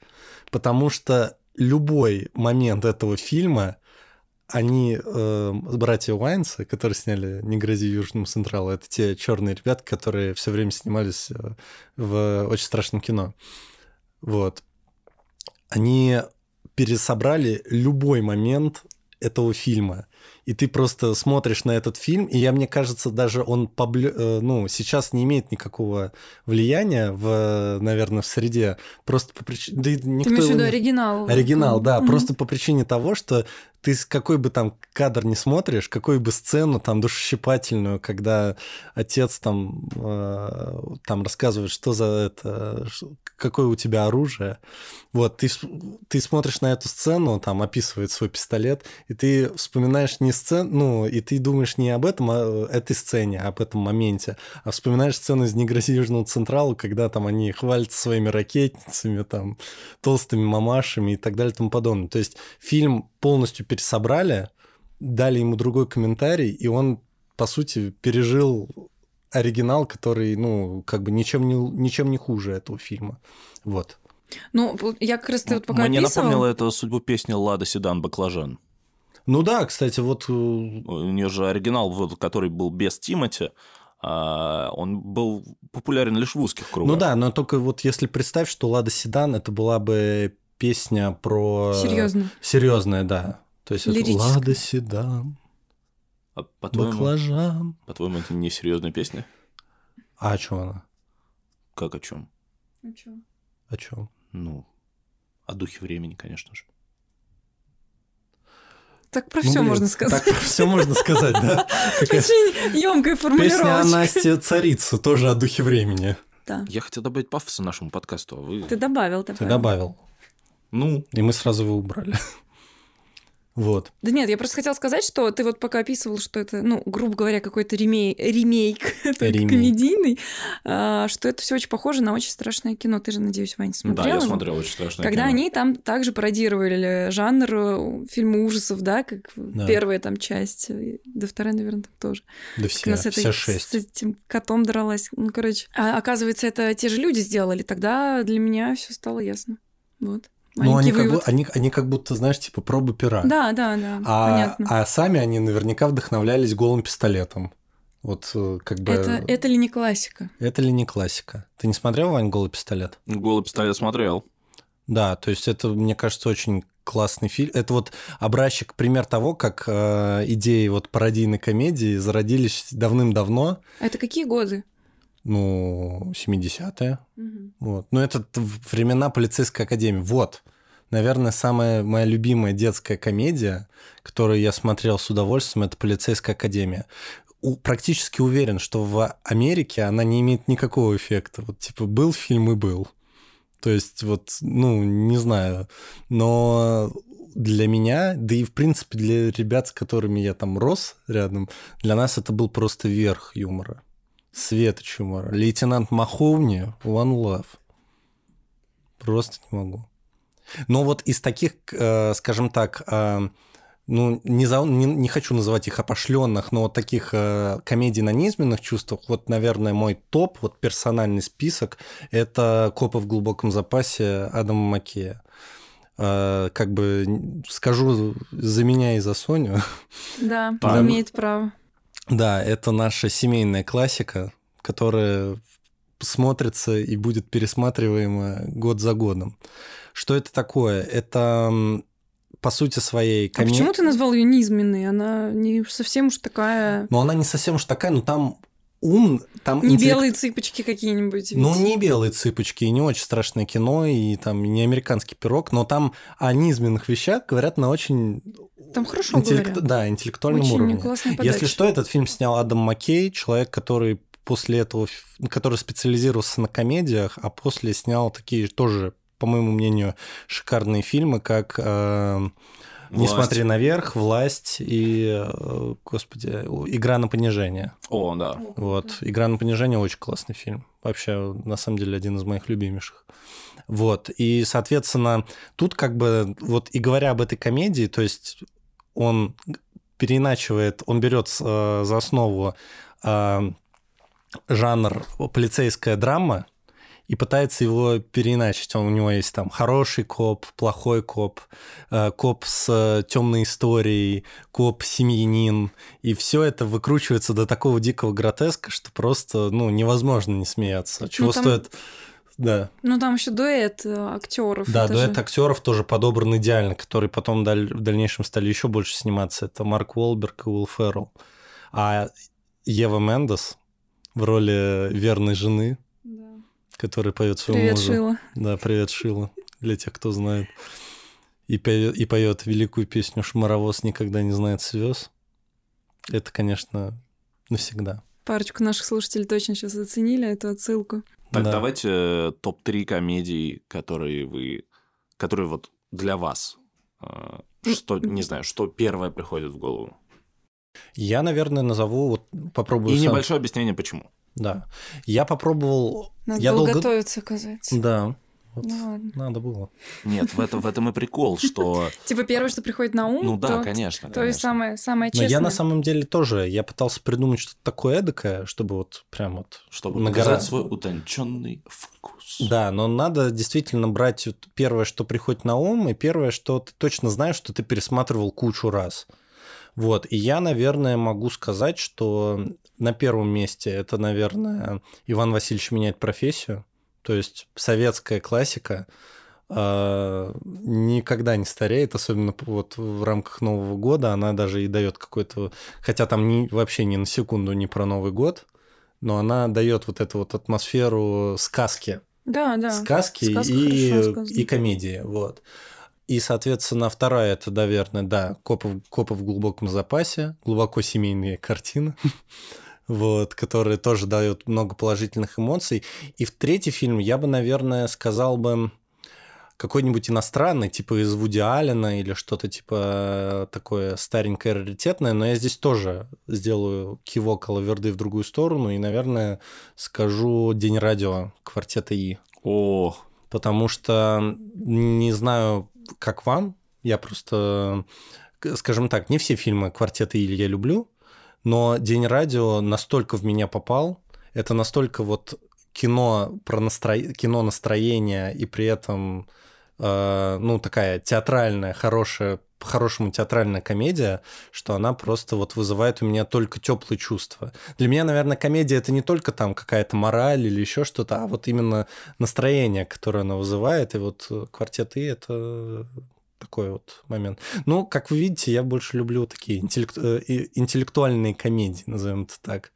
S3: потому что любой момент этого фильма, они, э, братья Уайнсы, которые сняли «Не грози Южному Централу», это те черные ребята, которые все время снимались э, в «Очень страшном кино». Вот. Они пересобрали любой момент этого фильма. И ты просто смотришь на этот фильм, и я, мне кажется, даже он побле... э, ну, сейчас не имеет никакого влияния в, наверное, в среде. Просто по причине... Да никто
S1: Ты имеешь в виду оригинал?
S3: Оригинал, да,
S1: Мгм.
S3: просто по причине того, что ты какой бы там кадр не смотришь, какой бы сцену там душесчипательную, когда отец там, э, там рассказывает, что за это, какое у тебя оружие, вот, ты, ты смотришь на эту сцену, там описывает свой пистолет, и ты вспоминаешь не сцену, ну, и ты думаешь не об этом, а этой сцене, об этом моменте, а вспоминаешь сцену из «Не грози Южному Централу», когда там они хвалятся своими ракетницами, там, толстыми мамашами и так далее и тому подобное. То есть фильм полностью пересобрали, дали ему другой комментарий, и он, по сути, пережил оригинал, который, ну, как бы ничем не, ничем не хуже этого фильма. Вот.
S1: Ну, я как раз ты вот пока
S2: Мне
S1: описывал...
S2: напомнило это судьбу песни «Лада Седан Баклажан».
S3: Ну да, кстати, вот... э,
S2: У нее же оригинал, вот, который был без Тимати, а, он был популярен лишь в узких кругах.
S3: Ну да, но только вот если представь, что Лада Седан это была бы песня про...
S1: Серьезно.
S3: Серьезная, да. То есть это. Лада Седан,
S2: А по-твоему,
S3: баклажан.
S2: по-твоему, это не серьезная песня?
S3: А о чем она?
S2: Как о чем?
S3: О чем?
S2: Ну, о духе времени, конечно же.
S1: Так про
S3: Ну,
S1: все можно сказать.
S3: Так все можно сказать, да?
S1: Очень емкая
S3: Песня о
S1: формулировка.
S3: Насте Царице, тоже о духе времени.
S1: Да.
S2: Я хотел добавить пафоса нашему подкасту, а вы...
S1: Ты добавил,
S3: Ты
S1: добавил.
S2: Ну,
S3: И мы сразу его убрали. Вот.
S1: Да нет, я просто хотела сказать, что ты вот пока описывал, что это, ну, грубо говоря, какой-то ремей... ремейк,
S3: Ремейк.
S1: комедийный, а, что это все очень похоже на очень страшное кино. Ты же, надеюсь, Вань, смотрел
S2: да, я
S1: его?
S2: смотрел очень страшное
S1: Когда
S2: кино.
S1: они там также пародировали жанр э, фильма ужасов, да, как
S3: Да.
S1: первая там часть, да вторая, наверное, там тоже.
S3: Да
S1: Как
S3: все,
S1: она с, этой-
S3: все
S1: с
S3: шесть.
S1: этим котом дралась. Ну, короче. А оказывается, это те же люди сделали. Тогда для меня все стало ясно. Вот.
S3: Ну, они как, бу- они, они как будто, знаешь, типа пробы пера.
S1: Да, да, да,
S3: а,
S1: понятно.
S3: а сами они наверняка вдохновлялись голым пистолетом. Вот э, как бы...
S1: Это, это ли не классика?
S3: Это ли не классика? Ты не смотрел, Вань, голый пистолет?
S2: Голый пистолет смотрел.
S3: Да, то есть это, мне кажется, очень классный фильм. Это вот образчик, пример того, как э, идеи вот пародийной комедии зародились давным-давно,
S1: А это какие годы?
S3: Ну, 70-е. Вот. Ну, это времена полицейской академии. Вот. Наверное, самая моя любимая детская комедия, которую я смотрел с удовольствием, это полицейская академия. У- практически уверен, что в Америке она не имеет никакого эффекта. Вот, типа, был фильм и был. То есть, вот, ну, не знаю. Но для меня, да и, в принципе, для ребят, с которыми я там рос рядом, для нас это был просто верх юмора. Светоч юмора. Лейтенант Маховни, One Love. Просто не могу. Но вот из таких, э, скажем так, э, ну, не, за, не, не хочу называть их опошленных, но вот таких э, комедий на неизменных чувствах, вот, наверное, мой топ, вот персональный список, это «Копы в глубоком запасе» Адама Маккея. Э, как бы скажу за меня и за Соню,
S1: Да,
S2: Там-
S1: имеет право.
S3: Да, это наша семейная классика, которая смотрится и будет пересматриваема год за годом. Что это такое? Это по сути своей
S1: А почему ты назвал ее низменной? Она не совсем уж такая...
S3: Но она не совсем уж такая, но там ум, там
S1: Не
S3: интеллект-
S1: белые цыпочки какие-нибудь.
S3: Ну,
S1: ведь.
S3: не белые цыпочки, и не очень страшное кино, и там не американский пирог, но там о низменных вещах говорят на очень
S1: Там хорошо
S3: интеллект-
S1: говорят.
S3: да, интеллектуальном
S1: Очень
S3: уровне. Если что, этот фильм снял Адам Маккей, человек, который после этого, который специализировался на комедиях, а после снял такие тоже, по моему мнению, шикарные фильмы, как э, «Не
S2: Власть.
S3: смотри наверх», «Власть» и, э, господи, «Игра на понижение».
S2: О, да.
S3: Вот, «Игра на понижение» очень классный фильм. Вообще, на самом деле, один из моих любимейших. Вот, и, соответственно, тут как бы, вот и говоря об этой комедии, то есть он переиначивает, он берет э, за основу э, жанр полицейская драма и пытается его переиначить. Он, у него есть там хороший коп, плохой коп, э, коп с темной историей, коп семьянин, и все это выкручивается до такого дикого гротеска, что просто ну невозможно не смеяться. Чего
S1: там-
S3: стоит да.
S1: Ну, там еще дуэт актеров.
S3: Да, дуэт
S1: же-
S3: актеров тоже подобран идеально, которые потом в дальнейшем стали еще больше сниматься. Это Марк Уолберг и Уилл Феррелл. А Ева Мендес в роли верной жены,
S1: Да.
S3: которая поет своему
S1: Привет,
S3: мужу.
S1: Шила.
S3: Да, привет, Шила, для тех, кто знает. И поет, и поет великую песню «Шмаровоз никогда не знает звезд». Это, конечно, навсегда.
S1: Парочку наших слушателей точно сейчас оценили эту отсылку.
S2: Так,
S3: Да.
S2: давайте э, топ-3 комедий, которые вы... Которые вот для вас. э, Что, не знаю, что первое приходит в голову.
S3: Я, наверное, назову, вот попробую
S2: И
S3: сам.
S2: небольшое объяснение, почему.
S3: Да. Я попробовал...
S1: Надо
S3: я долго...
S1: готовиться, оказывается.
S3: Да. Вот
S1: Ну ладно.
S3: надо было.
S2: Нет, в этом, в этом и прикол, что...
S1: Типа первое, что приходит на ум,
S2: Ну да, конечно.
S1: то есть самое, самое
S3: Но
S1: честное.
S3: я на самом деле тоже, я пытался придумать что-то такое эдакое, чтобы вот прям вот...
S2: Чтобы показать свой утонченный вкус.
S3: Да, но надо действительно брать первое, что приходит на ум, и первое, что ты точно знаешь, что ты пересматривал кучу раз. Вот, и я, наверное, могу сказать, что на первом месте это, наверное, Иван Васильевич меняет профессию, то есть советская классика э, никогда не стареет, особенно вот в рамках Нового года, она даже и дает какой-то, хотя там ни, вообще ни на секунду не про Новый год, но она дает вот эту вот атмосферу сказки,
S1: Да, да.
S3: сказки
S1: Сказка
S3: и, и комедии, вот. И, соответственно, вторая это, наверное, да, копы, в- копы в глубоком запасе, глубоко семейные картины, вот, которые тоже дают много положительных эмоций. И в третий фильм я бы, наверное, сказал бы какой-нибудь иностранный, типа из Вуди Аллена или что-то типа такое старенькое, раритетное, но я здесь тоже сделаю кивок Алаверды в другую сторону и, наверное, скажу «День радио» квартета И.
S2: О,
S3: потому что не знаю, как вам, я просто, к- скажем так, не все фильмы «Квартета Иль» я люблю, но «День радио» настолько в меня попал, это настолько вот кино про настро... кино настроение и при этом э, ну такая театральная хорошая по-хорошему театральная комедия, что она просто вот вызывает у меня только теплые чувства. Для меня, наверное, комедия это не только там какая-то мораль или еще что-то, а вот именно настроение, которое она вызывает. И вот э, квартет И это такой вот момент. Ну, как вы видите, я больше люблю такие интеллект- э, интеллектуальные комедии, назовем это так.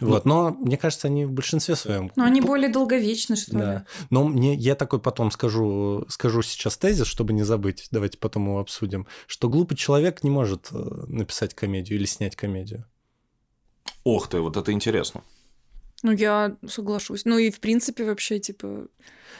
S3: Вот, но мне кажется, они в большинстве своем.
S1: Но они более долговечны, что ли.
S3: Да. Но мне я такой потом скажу, скажу сейчас тезис, чтобы не забыть. Давайте потом его обсудим. Что глупый человек не может э, написать комедию или снять комедию.
S2: ох ты, вот это интересно.
S1: Ну, я соглашусь. Ну, и в принципе вообще, типа,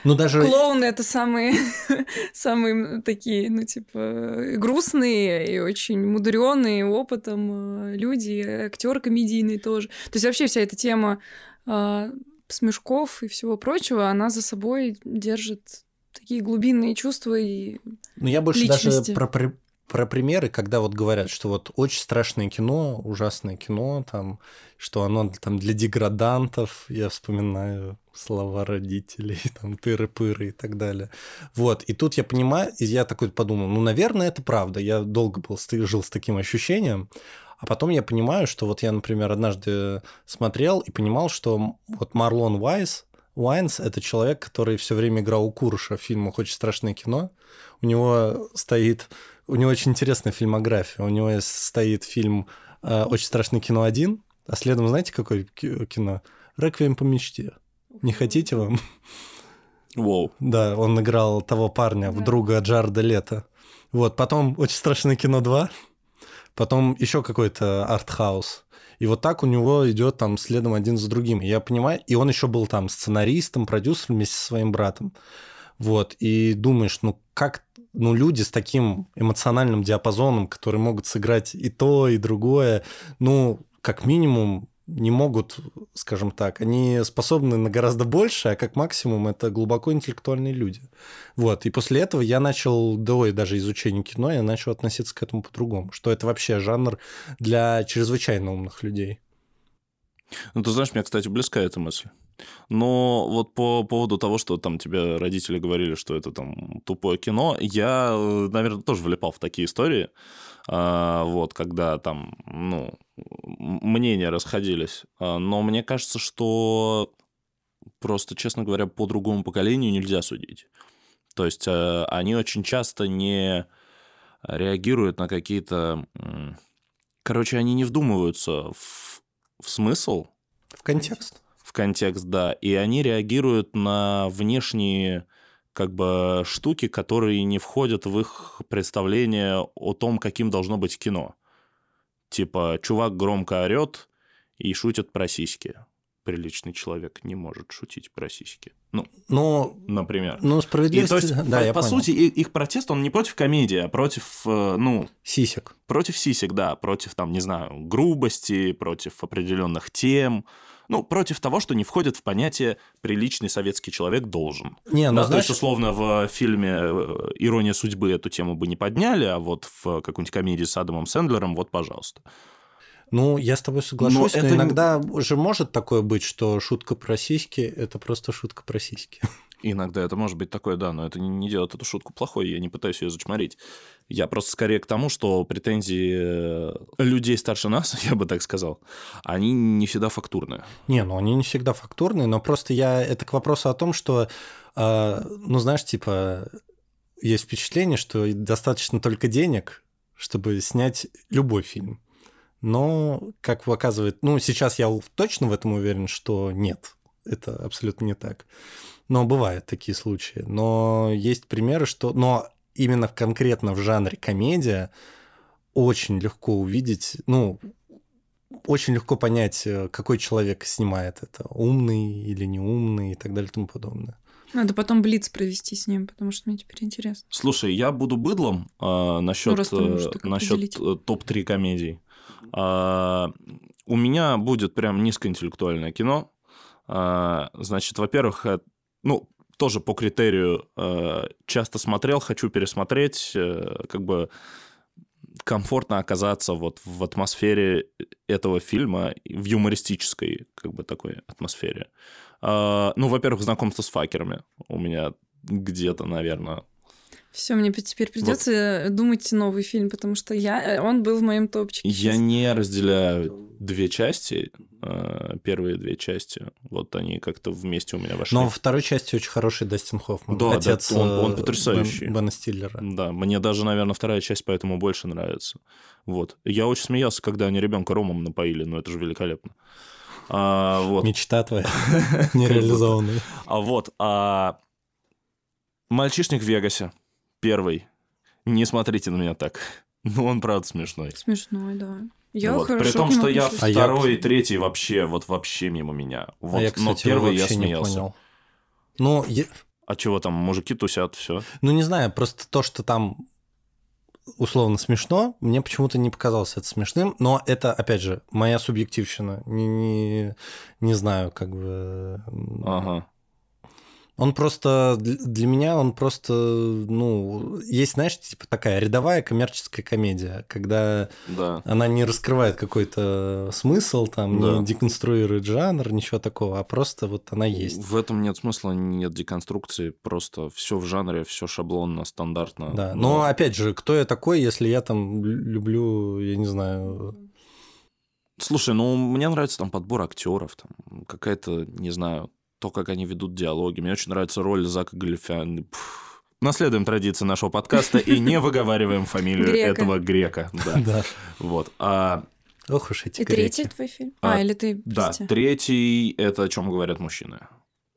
S3: Ну даже
S1: клоуны это самые, самые такие, ну, типа, грустные и очень мудреные опытом э, люди, актеры комедийные тоже. То есть вообще вся эта тема э, смешков и всего прочего, она за собой держит такие глубинные чувства и
S3: Ну, я больше
S1: личности.
S3: даже про, про примеры, когда вот говорят, что вот очень страшное кино, ужасное кино, там, что оно там для деградантов, я вспоминаю слова родителей, там, тыры-пыры и так далее. Вот, и тут я понимаю, и я такой подумал, ну, наверное, это правда. Я долго был, жил с таким ощущением, а потом я понимаю, что вот я, например, однажды смотрел и понимал, что вот Марлон Уайс, Уайнс – это человек, который все время играл у Курша в фильмах «Очень страшное кино». У него стоит... У него очень интересная фильмография. У него стоит фильм э, «Очень страшное кино 1», а следом знаете, какое ки- кино? «Реквием по мечте». Не хотите вам?
S2: Воу.
S3: Да, он играл того парня,
S1: Да.
S3: друга Джарда Лето. Вот, потом «Очень страшное кино 2», потом еще какой-то артхаус. И вот так у него идет там следом один за другим. Я понимаю, и он еще был там сценаристом, продюсером вместе со своим братом. Вот, и думаешь, ну как, ну люди с таким эмоциональным диапазоном, которые могут сыграть и то, и другое, ну, как минимум, не могут, скажем так, они способны на гораздо больше, а как максимум это глубоко интеллектуальные люди. Вот, и после этого я начал, до даже изучения кино, я начал относиться к этому по-другому, что это вообще жанр для чрезвычайно умных людей.
S2: Ну, ты знаешь, мне, кстати, близка эта мысль. Но вот по поводу того, что там тебе родители говорили, что это там тупое кино, я, э, наверное, тоже влипал в такие истории, а, вот, когда там, ну, мнения расходились. А, Но мне кажется, что просто, честно говоря, по другому поколению нельзя судить. То есть э, они очень часто не реагируют на какие-то... Короче, они не вдумываются в, в смысл,
S3: В контекст.
S2: в контекст, да, и они реагируют на внешние как бы штуки, которые не входят в их представление о том, каким должно быть кино. Типа, чувак громко орет и шутит про сиськи. Приличный человек не может шутить про сиськи. Ну,
S3: Ну,
S2: например.
S3: ну
S2: И,
S3: справедливости...
S2: то есть,
S3: да,
S2: по,
S3: я
S2: по
S3: понял.
S2: сути, и- их протест, он не против комедии, а против, э, ну,
S3: Сисек.
S2: против сисек, да, против, там, не знаю, грубости, против определенных тем. ну, против того, что не входит в понятие «приличный советский человек должен».
S3: Не, ну,
S2: да,
S3: знаешь...
S2: То есть, условно, в фильме э, «Ирония судьбы» эту тему бы не подняли, а вот в какой-нибудь комедии с Адамом Сэндлером, вот, пожалуйста.
S3: Ну, я с тобой соглашусь, но, но это... иногда же может такое быть, что шутка про сиськи – это просто шутка про сиськи.
S2: Иногда это может быть такое, да, но это не, не делает эту шутку плохой, я не пытаюсь ее зачморить. Я просто скорее к тому, что претензии э, людей старше нас, я бы так сказал, они не всегда фактурные.
S3: Не, ну они не всегда фактурные, но просто я... Это к вопросу о том, что, э, ну, знаешь, типа, есть впечатление, что достаточно только денег, чтобы снять любой фильм. Но, как оказывает, ну, сейчас я точно в этом уверен, что нет, это абсолютно не так. Но бывают такие случаи. Но есть примеры, что... Но именно конкретно в жанре комедия очень легко увидеть, ну, очень легко понять, э, какой человек снимает это, умный или неумный и так далее и тому подобное.
S1: Надо потом блиц провести с ним, потому что мне теперь интересно.
S2: Слушай, я буду быдлом а, насчет, ну, э, насчет э, топ-3 комедий. А, у меня будет прям низкоинтеллектуальное кино. А, значит, во-первых, ну, тоже по критерию э, часто смотрел, хочу пересмотреть, э, как бы комфортно оказаться вот в атмосфере этого фильма, в юмористической как бы такой атмосфере. Э, ну, во-первых, знакомство с факерами у меня где-то, наверное,
S1: все, мне теперь придется вот. думать новый фильм, потому что я, э, он был в моем топчике.
S2: Я не разделяю две части, э, первые две части. Вот они как-то вместе у меня вошли.
S3: Но во второй части очень хороший Дастин Хоффман.
S2: Да, отец да, он, он э, потрясающий.
S3: Бен, Бена Стиллера.
S2: Да, мне даже, наверное, вторая часть поэтому больше нравится. Вот. Я очень смеялся, когда они ребенка ромом напоили, но это же великолепно. А, вот.
S3: Мечта твоя нереализованная.
S2: А вот, а мальчишник в Вегасе первый. Не смотрите на меня так. Ну, он правда смешной.
S1: Смешной, да. Я
S2: вот.
S1: хорошо
S2: При том, что я а второй я... и третий вообще, вот вообще мимо меня. Вот, а
S3: я, кстати,
S2: но первый я смеялся.
S3: Не понял. Ну, я...
S2: А чего там, мужики тусят, все.
S3: Ну, не знаю, просто то, что там условно смешно, мне почему-то не показалось это смешным, но это, опять же, моя субъективщина. Не, не, не знаю, как бы...
S2: Ага.
S3: Он просто, для меня он просто, ну, есть, знаешь, типа такая рядовая коммерческая комедия, когда
S2: да.
S3: она не раскрывает какой-то смысл, там, да. не деконструирует жанр, ничего такого, а просто вот она есть.
S2: В этом нет смысла, нет деконструкции, просто все в жанре, все шаблонно, стандартно.
S3: Да, но, но опять же, кто я такой, если я там люблю, я не знаю...
S2: Слушай, ну мне нравится там подбор актеров, там какая-то, не знаю, то, как они ведут диалоги. Мне очень нравится роль Зака Галифиана. Наследуем традиции нашего подкаста и не выговариваем фамилию этого грека. Да. Вот. А
S3: Ох уж эти
S1: И третий твой фильм? А, а или ты,
S2: Да, третий – это о чем говорят мужчины.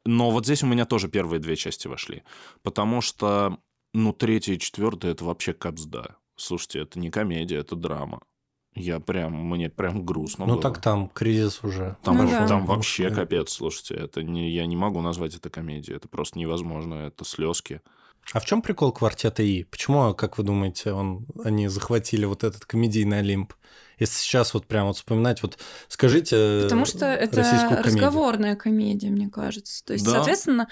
S2: Но вот здесь у меня тоже первые две части вошли. Потому что, ну, третий и четвертый – это вообще капсда. Слушайте, это не комедия, это драма. Я прям, мне прям грустно
S3: Ну
S2: было.
S3: так там кризис уже.
S2: Там, ну, да. там вообще капец, слушайте. Это не, я не могу назвать это комедией. Это просто невозможно. Это слезки.
S3: А в чем прикол квартета И? Почему, как вы думаете, он, они захватили вот этот комедийный Олимп? Если сейчас вот прям вот вспоминать, вот скажите
S1: Потому что это разговорная комедия, мне кажется. То есть, да. соответственно,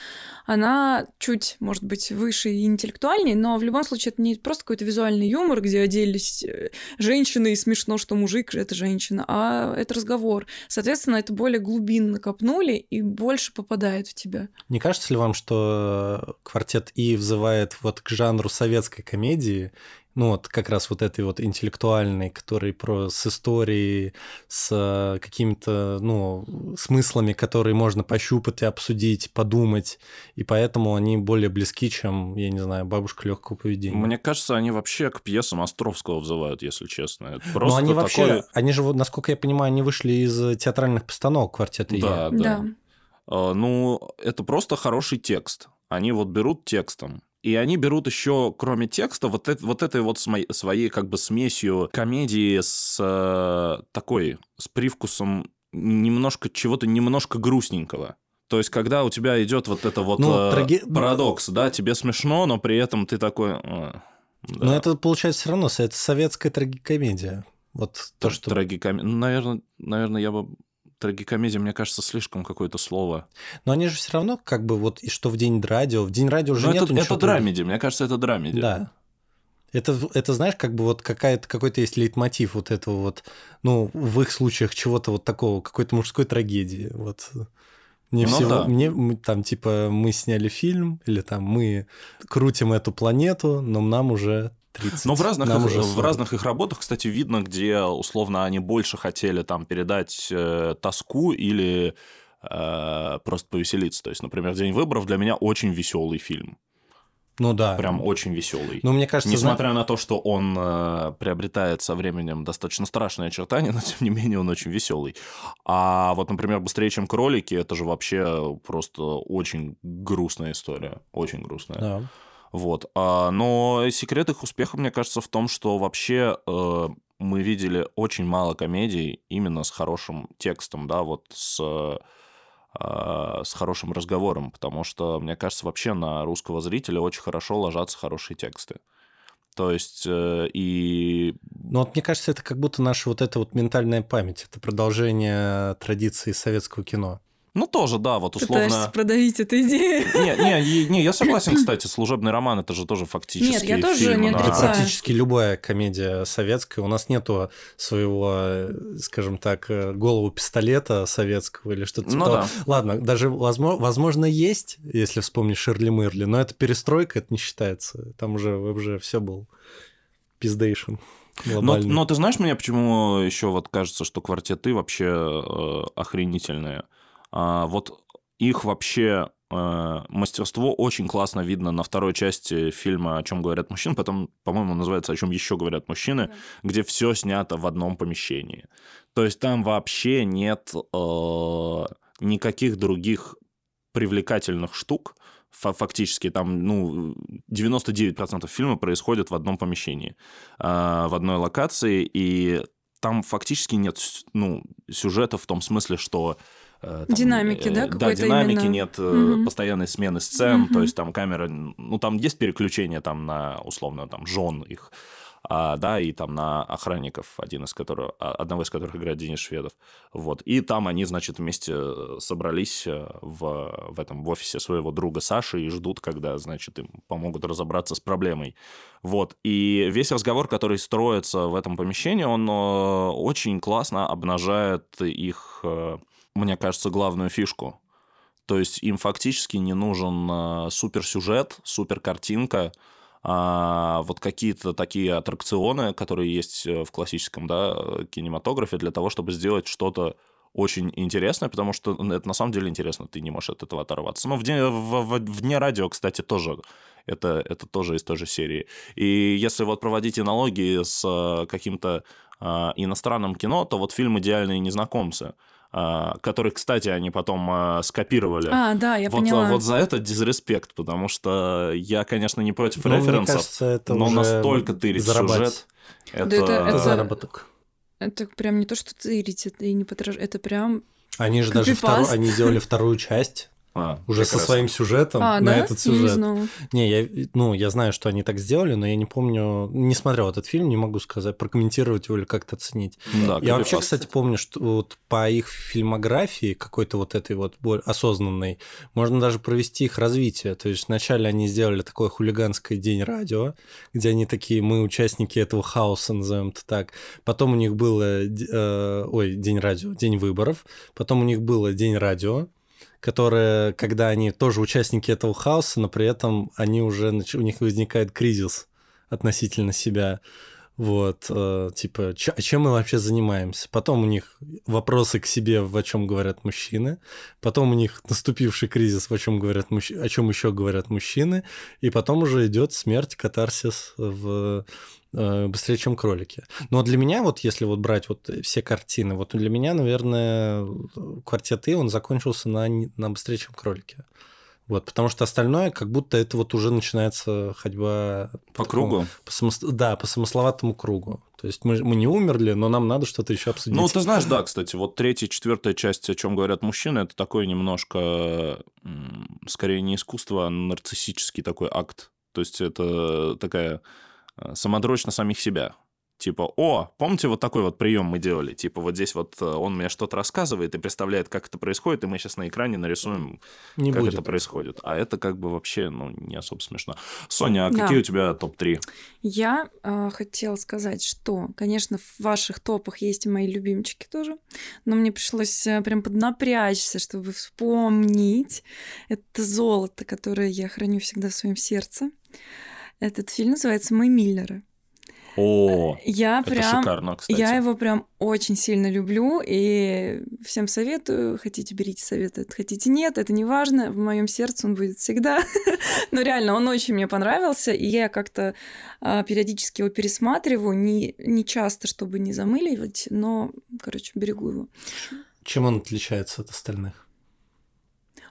S1: она чуть, может быть, выше и интеллектуальнее, но в любом случае это не просто какой-то визуальный юмор, где оделись э, женщины, и смешно, что мужик — это женщина, а это разговор. Соответственно, это более глубинно копнули и больше попадает в тебя.
S3: Не кажется ли вам, что квартет И взывает вот к жанру советской комедии, ну вот как раз вот этой вот интеллектуальной, который про с историей, с какими-то, ну, смыслами, которые можно пощупать и обсудить, подумать, и поэтому они более близки, чем, я не знаю, бабушка легкого поведения.
S2: Мне кажется, они вообще к пьесам Островского взывают, если честно. Это просто
S3: Но они
S2: такое...
S3: вообще, они же, насколько я понимаю, они вышли из театральных постановок квартета
S2: Да,
S1: да. да.
S2: А, ну, это просто хороший текст. Они вот берут текстом и они берут еще, кроме текста, вот, это, вот этой вот своей, как бы смесью комедии с э, такой, с привкусом немножко чего-то немножко грустненького. То есть, когда у тебя идет вот это вот ну, э, траги... парадокс, да, тебе смешно, но при этом ты такой... Э,
S3: да. Но это получается все равно, это советская трагикомедия. Вот то, что...
S2: Трагикомедия. Ну, наверное, наверное, я бы трагикомедия, мне кажется, слишком какое-то слово.
S3: Но они же все равно как бы вот, и что в День радио, в День радио уже нет
S2: это, это драмеди, мне кажется, это драмеди.
S3: Да. Это, это, знаешь, как бы вот какая-то, какой-то есть лейтмотив вот этого вот, ну, в их случаях чего-то вот такого, какой-то мужской трагедии. Вот мне ну, всего, да. мне там типа мы сняли фильм или там мы крутим эту планету, но нам уже 30.
S2: Но в разных, их, уже в разных их работах, кстати, видно, где условно они больше хотели там передать э, тоску или э, просто повеселиться. То есть, например, День выборов для меня очень веселый фильм.
S3: Ну да.
S2: Прям очень веселый.
S3: Ну, мне кажется,
S2: Несмотря зна... на то, что он э, приобретает со временем достаточно страшные очертания, но тем не менее он очень веселый. А вот, например, быстрее, чем кролики, это же вообще просто очень грустная история. Очень грустная.
S3: Да.
S2: Вот. А, но секрет их успеха, мне кажется, в том, что вообще э, мы видели очень мало комедий именно с хорошим текстом, да, вот с а, с хорошим разговором, потому что, мне кажется, вообще на русского зрителя очень хорошо ложатся хорошие тексты. То есть э, и...
S3: Ну вот мне кажется, это как будто наша вот эта вот ментальная память, это продолжение традиции советского кино.
S2: Ну, тоже, да, вот условно...
S1: Пытаешься продавить эту идею.
S2: Не, не, не, я согласен, кстати, служебный роман это же тоже фактически
S1: Нет, я тоже не
S3: отрицаю. Это практически любая комедия советская. У нас нету своего, скажем так, голову пистолета советского или что-то типа
S2: ну, да.
S3: Ладно, даже возможно, возможно есть, если вспомнить Шерли Мырли, но это перестройка, это не считается. Там уже, уже все был пиздейшн.
S2: Но, но ты знаешь меня, почему еще вот кажется, что квартеты вообще э, охренительные? А, вот их вообще э, мастерство очень классно видно на второй части фильма «О чем говорят мужчины», потом, по-моему, называется «О чем еще говорят мужчины», да. где все снято в одном помещении. То есть там вообще нет э, никаких других привлекательных штук, фактически там, ну, 99% фильма происходит в одном помещении, э, в одной локации, и там фактически нет, ну, сюжета в том смысле, что
S1: там, динамики, да,
S2: Да, динамики именно... нет, угу. постоянной смены сцен, угу. то есть там камера, ну там есть переключение там на условно там жен их, а, да, и там на охранников, один из которых, а, одного из которых играет Денис Шведов, вот, и там они, значит, вместе э, собрались в, в этом в офисе своего друга Саши и ждут, когда, значит, им помогут разобраться с проблемой, вот, и весь разговор, который строится в этом помещении, он очень классно обнажает их мне кажется, главную фишку. То есть им фактически не нужен э, суперсюжет, суперкартинка, а вот какие-то такие аттракционы, которые есть э, в классическом да, кинематографе, для того, чтобы сделать что-то очень интересное, потому что это на самом деле интересно, ты не можешь от этого оторваться. Ну, в дне, в, в, в дне радио, кстати, тоже это, это тоже из той же серии. И если вот проводить аналогии с э, каким-то э, иностранным кино, то вот фильм «Идеальные незнакомцы», который, кстати, они потом а, скопировали.
S1: А, да, я
S2: вот,
S1: поняла.
S2: Вот за это дизреспект, потому что я, конечно, не против но ну, референсов, кажется, это но настолько тырить сюжет...
S1: Это... Да это, это заработок. Это прям не то, что тырить, это и не потрошь, это прям
S3: они же даже вторую, они сделали вторую часть а, уже прекрасно. со своим сюжетом а, на да? этот сюжет. Не, не, я, ну, я знаю, что они так сделали, но я не помню, не смотрел этот фильм, не могу сказать, прокомментировать его или как-то оценить. Да, я вообще, кстати, помню, что вот по их фильмографии какой-то вот этой вот осознанной можно даже провести их развитие. То есть вначале они сделали такой хулиганский день радио, где они такие, мы участники этого хаоса, назовем это так. Потом у них было, э, ой, день радио, день выборов. Потом у них было день радио которые, когда они тоже участники этого хаоса, но при этом они уже, у них возникает кризис относительно себя. Вот, э, типа, ч- чем мы вообще занимаемся? Потом у них вопросы к себе, о чем говорят мужчины. Потом у них наступивший кризис, о чем говорят мужч... о чем еще говорят мужчины. И потом уже идет смерть, катарсис в быстрее, чем кролики. Но для меня, вот если вот брать вот все картины, вот для меня, наверное, квартет И, он закончился на, на быстрее, чем кролики. Вот, потому что остальное, как будто это вот уже начинается ходьба...
S2: По, по кругу?
S3: По самос... Да, по самословатому кругу. То есть мы, мы не умерли, но нам надо что-то еще обсудить.
S2: Ну, ты знаешь, да, кстати, вот третья, четвертая часть, о чем говорят мужчины, это такое немножко, скорее не искусство, а нарциссический такой акт. То есть это такая Э, самодрочь на самих себя. Типа, о, помните, вот такой вот прием мы делали? Типа, вот здесь вот э, он мне что-то рассказывает и представляет, как это происходит, и мы сейчас на экране нарисуем,
S3: Не
S2: как
S3: будет.
S2: это происходит. А это как бы вообще, ну, не особо смешно. Соня, а
S1: Да.
S2: какие у тебя топ-3?
S1: Я э, хотела сказать, что, конечно, в ваших топах есть и мои любимчики тоже, но мне пришлось э, прям поднапрячься, чтобы вспомнить это золото, которое я храню всегда в своем сердце. Этот фильм называется «Мы Миллеры».
S2: О,
S1: Я
S2: это
S1: прям...
S2: шикарно, кстати.
S1: Я его прям очень сильно люблю и всем советую. Хотите, берите советы, хотите, нет, это не важно. В моем сердце он будет всегда. Но реально, он очень мне понравился, и я как-то а, периодически его пересматриваю, не, не часто, чтобы не замыливать, но, короче, берегу его.
S3: Чем он отличается от остальных?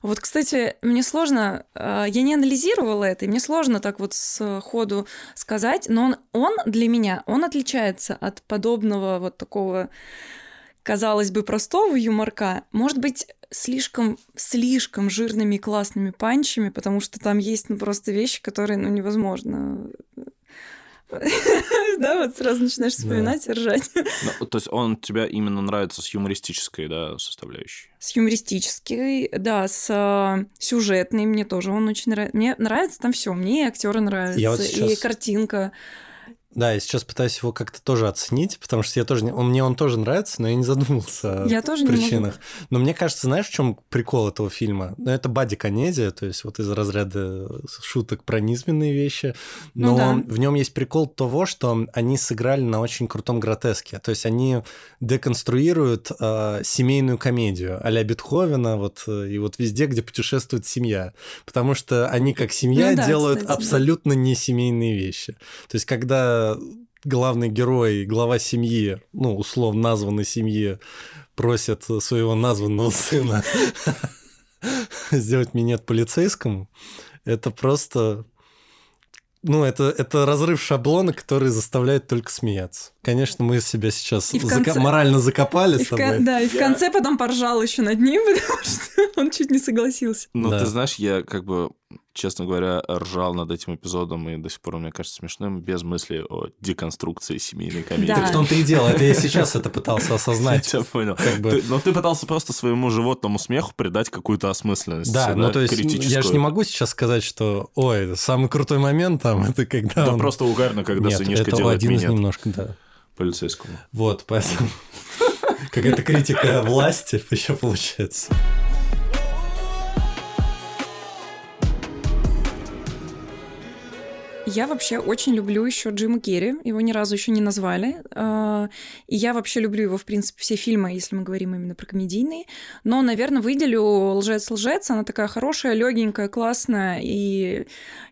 S1: Вот, кстати, мне сложно, э, я не анализировала это, и мне сложно так вот с ходу сказать, но он, он для меня, он отличается от подобного вот такого, казалось бы, простого юморка, может быть, слишком, слишком жирными и классными панчами, потому что там есть ну, просто вещи, которые, ну, невозможно да, вот сразу начинаешь вспоминать и ржать.
S2: Ну, то есть он тебе именно нравится с юмористической, да, составляющей?
S1: С юмористической, да, с э, сюжетной мне тоже он очень нравится. Мне нравится там все, мне и актеры нравятся, и картинка.
S3: Да, я сейчас пытаюсь его как-то тоже оценить, потому что я тоже не... он, мне он тоже нравится, но я не задумывался
S1: Я
S3: о
S1: тоже не могу.
S3: причинах. Но мне кажется, знаешь, в чем прикол этого фильма? Ну, это бади-комедия, то есть вот из разряда шуток про низменные вещи.
S1: Ну
S3: Но
S1: да.
S3: в нем есть прикол того, что они сыграли на очень крутом гротеске. То есть они деконструируют э, семейную комедию а-ля Бетховена, вот, и вот везде, где путешествует семья. Потому что они, как семья,
S1: Ну да,
S3: делают
S1: кстати, да.
S3: абсолютно не семейные вещи. То есть, когда главный герой, глава семьи, ну, условно названной семьи, просит своего названного сына сделать минет полицейскому, это просто... Ну, это, это разрыв шаблона, который заставляет только смеяться. Конечно, мы себя сейчас
S1: И конце-
S3: морально закопали
S1: И
S3: с
S1: в, кон-
S3: тобой.
S1: да, и в
S2: Я-
S1: конце потом поржал еще над ним, потому что он чуть не согласился.
S2: Ну,
S3: Да.
S2: ты знаешь, я как бы, честно говоря, ржал над этим эпизодом, и до сих пор мне кажется смешным, без мысли о деконструкции семейной комедии.
S1: Да.
S3: Так в том-то и дело, это я сейчас это пытался осознать.
S2: Я понял.
S3: Как бы...
S2: Ты- но ты пытался просто своему животному смеху придать какую-то осмысленность.
S3: Да, ну то есть я же не могу сейчас сказать, что, ой, самый крутой момент там, это когда
S2: Да
S3: он-
S2: просто угарно, когда
S3: Нет,
S2: сынишка
S3: это
S2: делает
S3: один из немножко, да.
S2: полицейскому.
S3: Вот, поэтому какая-то критика власти еще получается.
S1: Я вообще очень люблю еще Джима Керри. Его ни разу еще не назвали. А, И я вообще люблю его, в принципе, все фильмы, если мы говорим именно про комедийные. Но, наверное, выделю «Лжец-лжец». Она такая хорошая, легенькая, классная. И,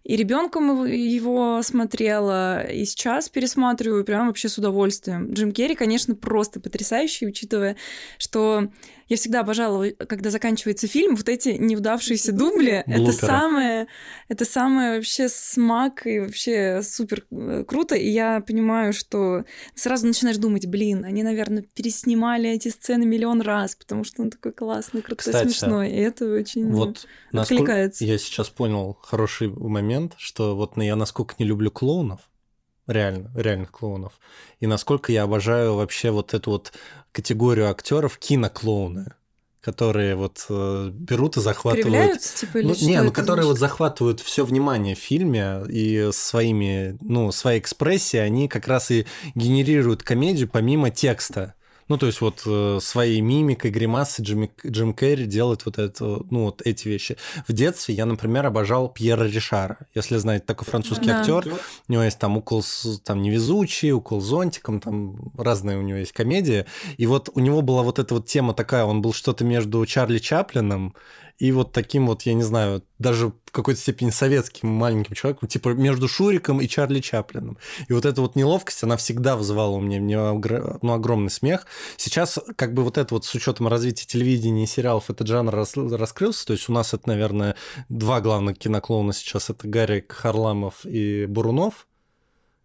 S1: и ребенком его смотрела, и сейчас пересматриваю прям вообще с удовольствием. Джим Керри, конечно, просто потрясающий, учитывая, что я всегда обожала, когда заканчивается фильм, вот эти неудавшиеся дубли. Это
S3: Блуперы.
S1: самое, это самое вообще смак и вообще супер э, круто. И я понимаю, что сразу начинаешь думать, блин, они, наверное, переснимали эти сцены миллион раз, потому что он такой классный, крутой,
S3: Кстати,
S1: смешной. И это очень...
S3: Вот насколько
S1: откликается.
S3: я сейчас понял хороший момент, что вот я насколько не люблю клоунов, реально, реальных клоунов, и насколько я обожаю вообще вот эту вот категорию актеров киноклоуны, которые вот э, берут и захватывают
S1: типа,
S3: Ну, не, ну которые
S1: значит?
S3: вот захватывают все внимание в фильме и своими, ну, своей экспрессией, они как раз и генерируют комедию помимо текста. Ну, то есть вот э, своей мимикой, гримасой Джим, Джим Керри делает вот это, ну, вот эти вещи. В детстве я, например, обожал Пьера Ришара. Если знаете, такой французский
S1: Да.
S3: актер, у него есть там укол с, там невезучий, укол зонтиком, там разные у него есть комедии. И вот у него была вот эта вот тема такая, он был что-то между Чарли Чаплином и вот таким вот, я не знаю, даже в какой-то степени советским маленьким человеком, типа между Шуриком и Чарли Чаплином. И вот эта вот неловкость, она всегда вызывала у меня, ну, огромный смех. Сейчас как бы вот это вот с учетом развития телевидения и сериалов этот жанр рас- раскрылся, то есть у нас это, наверное, два главных киноклоуна сейчас, это Гарик Харламов и Бурунов,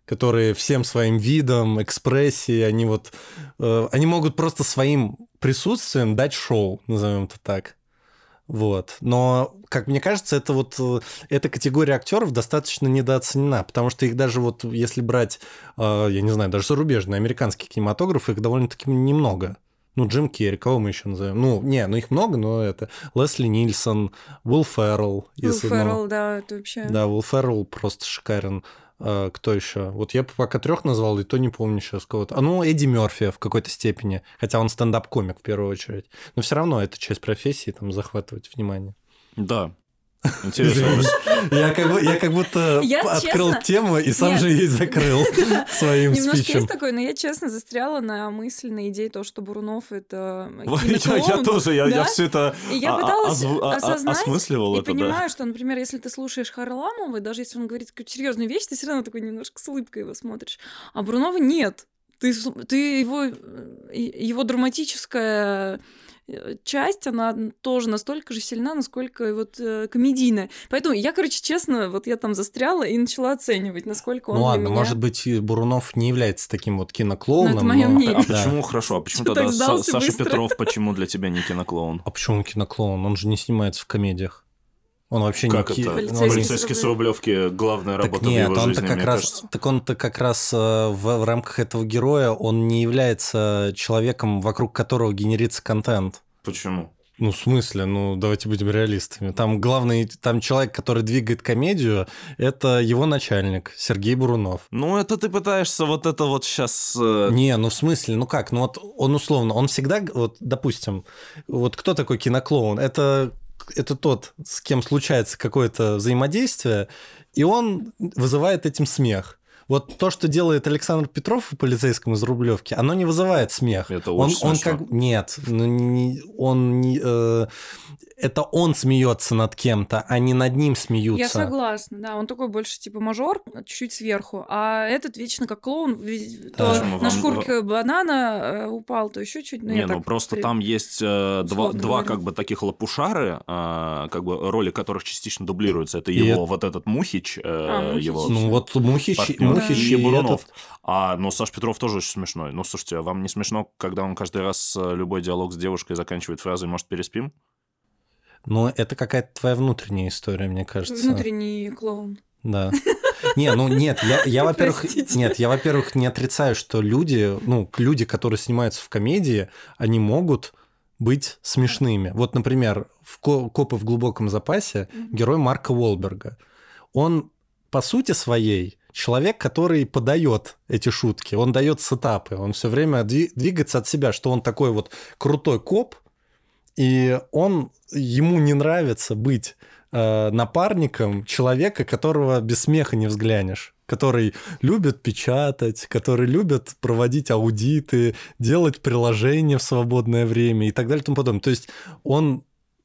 S3: которые всем своим видом, экспрессией, они вот, э, они могут просто своим присутствием дать шоу, назовем это так. Вот. Но, как мне кажется, это вот э, эта категория актеров достаточно недооценена, потому что их даже вот, если брать, э, я не знаю, даже зарубежные, американские кинематографы, их довольно-таки немного. Ну, Джим Керри, кого мы еще назовем? Ну, не, ну их много, но это Лесли Нильсон, Уилл Феррелл.
S1: Уилл Феррелл, да, это вообще...
S3: Да, Уилл Феррелл просто шикарен. А, кто еще? Вот я пока трех назвал, и то не помню сейчас кого-то. А ну, Эдди Мерфи в какой-то степени, хотя он стендап-комик в первую очередь. Но все равно это часть профессии, там, захватывать внимание.
S2: Да, Интересно.
S3: Я как, я как будто я, открыл честно, тему и сам нет, же ей закрыл своим
S1: Немножко
S3: спичем.
S1: есть такое, но я честно застряла на мысли, на идее то, что Бурунов это
S2: я, я тоже, я, да? я все это
S1: и я пыталась а, а, осознать
S2: осмысливал
S1: и
S2: это,
S1: понимаю,
S2: да.
S1: что, например, если ты слушаешь Харламова, даже если он говорит какую-то серьезную вещь, ты все равно такой немножко с улыбкой его смотришь. А Бурунова нет. Ты, ты его, его драматическая Э, часть, она тоже настолько же сильна, насколько вот э, комедийная. Поэтому я, короче, честно, вот я там застряла и начала оценивать, насколько он
S3: Ну ладно,
S1: меня...
S3: может быть, Бурунов не является таким вот киноклоуном. Ну, это
S1: мое
S3: но...
S1: мнение.
S2: А, а почему хорошо? А почему тогда Саша быстро? Петров почему для тебя не киноклоун?
S3: А почему он киноклоун? Он же не снимается в комедиях. Он вообще
S2: как
S3: не...
S2: это?
S1: Полицейский,
S2: Полицейский с Рублевки главная
S3: так
S2: работа
S3: нет,
S2: в его
S3: он-то
S2: жизни,
S3: как
S2: мне
S3: раз,
S2: кажется.
S3: Так он-то как раз э, в, в рамках этого героя, он не является человеком, вокруг которого генерится контент.
S2: Почему?
S3: Ну, в смысле? Ну, давайте будем реалистами. Там главный, там человек, который двигает комедию, это его начальник, Сергей Бурунов.
S2: Ну, это ты пытаешься вот это вот сейчас... Э...
S3: Не, ну в смысле, ну как, ну вот он условно, он всегда, вот, допустим, вот кто такой киноклоун? Это это тот, с кем случается какое-то взаимодействие, и он вызывает этим смех. Вот то, что делает Александр Петров в полицейском из Рублевки, оно не вызывает смех.
S2: Это очень
S3: он, он
S2: смешно.
S3: как нет, ну, не, он не, э, это он смеется над кем-то, а не над ним смеются.
S1: Я согласна, да, он такой больше типа мажор, чуть-чуть сверху, а этот вечно как клоун, то
S2: Почему?
S1: на
S2: Вам-
S1: шкурке банана э, упал, то еще чуть.
S2: Не, ну просто там есть э, два, два как бы таких лопушары, э, как бы роли которых частично дублируются. Это
S3: И
S2: его вот этот Мухич, э,
S1: А, Мухич.
S2: его
S3: Ну вот Мухич,
S2: партнер,
S3: Мухич
S2: и Бурунов.
S3: этот-
S2: А, ну Саш Петров тоже очень смешной. Ну слушайте, а вам не смешно, когда он каждый раз э, любой диалог с девушкой заканчивает фразой «может, переспим»?
S3: Ну, это какая-то твоя внутренняя история, мне кажется.
S1: Внутренний клоун.
S3: Да. Не, ну нет, я, я во-первых, нет, я, во-первых, не отрицаю, что люди, ну, люди, которые снимаются в комедии, они могут быть смешными. Вот, например, в «Ко- «Копы в глубоком запасе» герой Марка Уолберга. Он, по сути своей, человек, который подает эти шутки, он дает сетапы, он все время дви- двигается от себя, что он такой вот крутой коп, и он ему не нравится быть э, напарником человека, которого без смеха не взглянешь который любит печатать, который любит проводить аудиты, делать приложения в свободное время и так далее и тому подобное. То есть он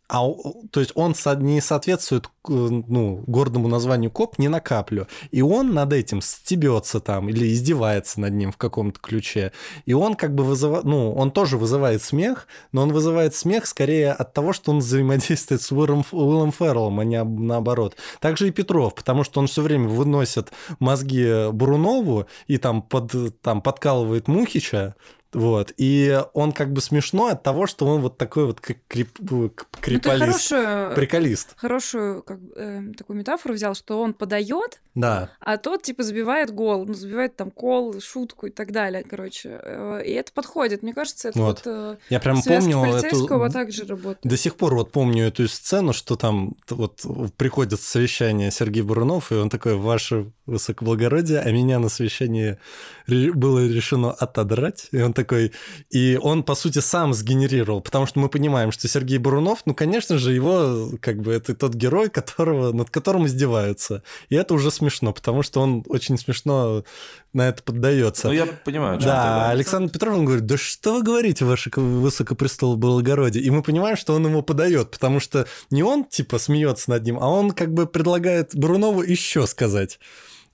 S3: а, то есть он не соответствует к, ну, гордому названию коп ни на каплю. И он над этим стебется там или издевается над ним в каком-то ключе. И он как бы вызывает, ну, он тоже вызывает смех, но он вызывает смех скорее от того, что он взаимодействует с Уиллом, Уиллом Ферреллом, а не об- наоборот. Также и Петров, потому что он все время выносит мозги Бурунову и там, под, там подкалывает Мухича, вот. И он как бы смешно от того, что он вот такой вот как крип, э,
S1: Ну, ты
S3: криполист.
S1: хорошую,
S3: Приколист.
S1: хорошую как, э, такую метафору взял, что он подает,
S3: Да.
S1: а тот типа забивает гол, ну, забивает там кол, шутку и так далее, короче. Э, И это подходит. Мне кажется, это
S3: Вот.
S1: вот, э,
S3: Я прям помню
S1: полицейского
S3: эту...
S1: также работает.
S3: До сих пор вот помню эту сцену, что там вот приходит совещание Сергей Бурунов, и он такой, ваше высокоблагородие, а меня на совещании было решено отодрать. И он такой, и он, по сути, сам сгенерировал, потому что мы понимаем, что Сергей Бурунов, ну, конечно же, его, как бы, это тот герой, которого, над которым издеваются. И это уже смешно, потому что он очень смешно на это поддается.
S2: Ну, я понимаю,
S3: Да,
S2: да.
S3: Александр Петров он говорит, да что вы говорите, ваше ко- высокопрестол благородие? И мы понимаем, что он ему подает, потому что не он, типа, смеется над ним, а он как бы предлагает Брунову еще сказать.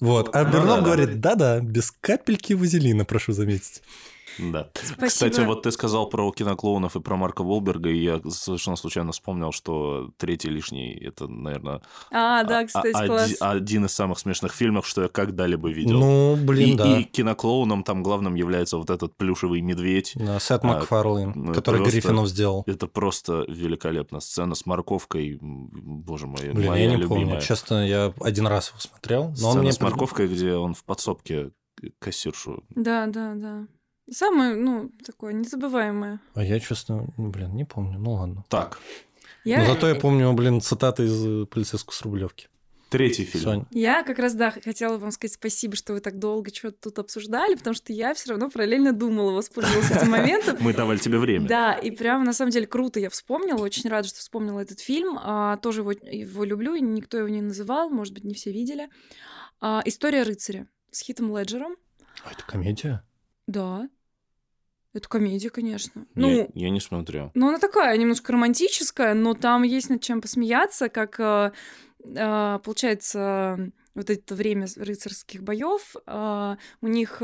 S3: Вот. А
S2: Ну
S3: Брунов
S2: да.
S3: говорит, да-да, без капельки вазелина, прошу заметить.
S2: Да.
S1: Спасибо.
S2: Кстати, вот ты сказал про киноклоунов и про Марка Волберга, и я совершенно случайно вспомнил, что третий лишний это, наверное,
S1: А, да, кстати,
S2: оди-
S1: класс.
S2: один из самых смешных фильмов, что я когда-либо видел.
S3: Ну, блин,
S2: и,
S3: да.
S2: и киноклоуном там главным является вот этот плюшевый медведь.
S3: Да, Сет
S2: А,
S3: Макфарлейн,
S2: ну,
S3: который
S2: просто-
S3: Гриффинов сделал.
S2: Это просто великолепно. Сцена с морковкой, боже мой,
S3: Блин,
S2: моя
S3: я не
S2: любимая.
S3: помню. Честно, я один раз его смотрел. Но
S2: Сцена
S3: он мне
S2: с морковкой, где он в подсобке кассиршу.
S1: Да, да, да. Самое, ну, такое незабываемое.
S3: А я, честно, блин, не помню. Ну ладно.
S2: Так,
S1: Я,
S3: Но зато я помню, блин, цитаты из э, «Полицейского с Рублевки».
S2: третий фильм.
S3: Сонь.
S1: Я как раз, да, хотела вам сказать спасибо, что вы так долго что-то тут обсуждали, потому что я все равно параллельно думала, воспользовалась этим моментом.
S2: Мы давали тебе время.
S1: Да, и прям на самом деле круто я вспомнила, очень рада, что вспомнила этот фильм. А, тоже его, его люблю, и никто его не называл, может быть, не все видели. А, История рыцаря с Хитом Леджером.
S3: А это комедия?
S1: Да. Это комедия, конечно. Ну,
S2: я не смотрел.
S1: ну, она такая немножко романтическая, но там есть над чем посмеяться, как э, э, получается вот это время рыцарских боев. э, у них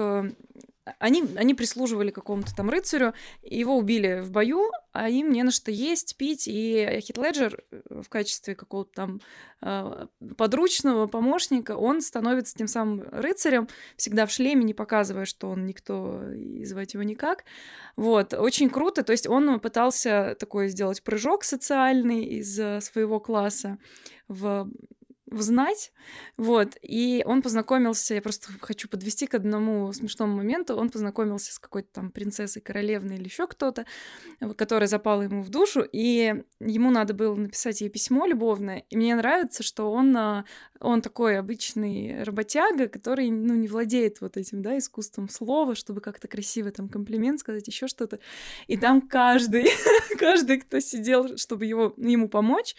S1: они, они прислуживали какому-то там рыцарю, его убили в бою, а им не на что есть, пить, и Хит Леджер э, в качестве какого-то там э, подручного помощника, он становится тем самым рыцарем, всегда в шлеме, не показывая, что он никто, и звать его никак. Вот, очень круто, то есть он пытался такой сделать прыжок социальный из э, своего класса в в знать, вот, и он познакомился, я просто хочу подвести к одному смешному моменту, он познакомился с какой-то там принцессой, королевной или еще кто-то, которая запала ему в душу, и ему надо было написать ей письмо любовное, и мне нравится, что он, а, он такой обычный работяга, который, ну, не владеет вот этим, да, искусством слова, чтобы как-то красиво там комплимент сказать, еще что-то, и там каждый, каждый, кто сидел, чтобы его, ему помочь,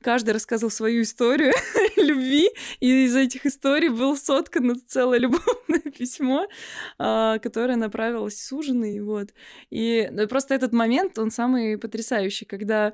S1: каждый рассказывал свою историю любви, и из этих историй было соткано целое любовное письмо, а, которое направилось суженой, вот. И ну, просто этот момент, он самый потрясающий, когда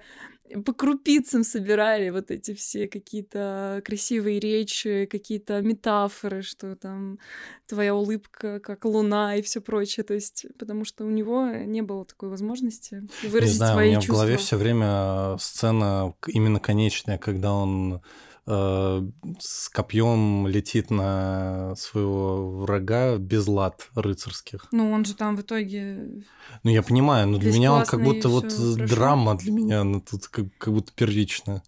S1: по крупицам собирали вот эти все какие-то красивые речи, какие-то метафоры, что там твоя улыбка как луна и все прочее. То есть, потому что у него не было такой возможности
S3: Не
S1: выразить
S3: знаю, у
S1: свои
S3: меня
S1: чувства.
S3: в голове все время сцена к- именно конечная, когда он э, с копьем летит на своего врага без лад рыцарских.
S1: Ну, он же там в итоге...
S3: Ну, я понимаю, но для меня он как будто вот
S1: хорошо.
S3: драма для меня, она тут как, как будто первичная.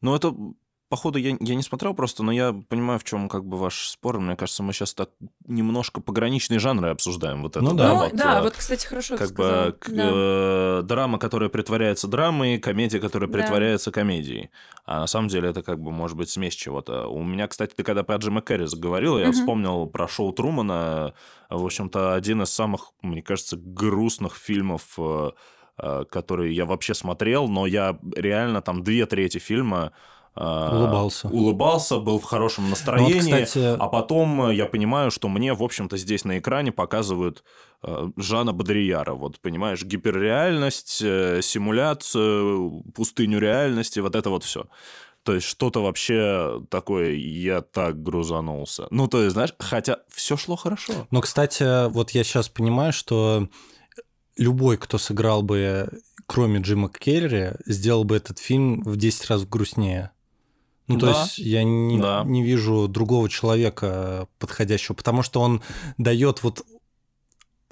S2: Ну, это, походу, я, я не смотрел просто, но я понимаю, в чем как бы ваш спор. Мне кажется, мы сейчас так немножко пограничные жанры обсуждаем. Вот это,
S3: Ну
S1: Да,
S3: да,
S1: ну,
S2: вот,
S1: да,
S2: э,
S1: вот, кстати, хорошо
S2: как бы к-
S1: Да.
S2: э, драма, которая притворяется драмой, комедия, которая
S1: Да.
S2: притворяется комедией. А на самом деле это как бы может быть смесь чего-то. У меня, кстати, ты когда про Джима Керри заговорил, я
S1: Мгм.
S2: вспомнил про шоу Трумана. В общем-то, один из самых, мне кажется, грустных фильмов, э, э, которые я вообще смотрел, но я реально там две трети фильма
S3: Улыбался.
S2: улыбался, был в хорошем
S3: Ну, вот,
S2: настроении.
S3: кстати,
S2: А потом э, я понимаю, что мне, в общем-то, здесь на экране показывают э, Жана Бодрияра. Вот, понимаешь, гиперреальность, э, симуляцию, пустыню реальности, вот это вот все. То есть что-то вообще такое, я так грузанулся. Ну, то есть, знаешь, хотя все шло хорошо.
S3: Но, кстати, вот я сейчас понимаю, что любой, кто сыграл бы, кроме Джима Керри, сделал бы этот фильм в 10 раз грустнее. Ну, то
S2: Да.
S3: есть я не,
S2: Да.
S3: не вижу другого человека подходящего, потому что он дает вот...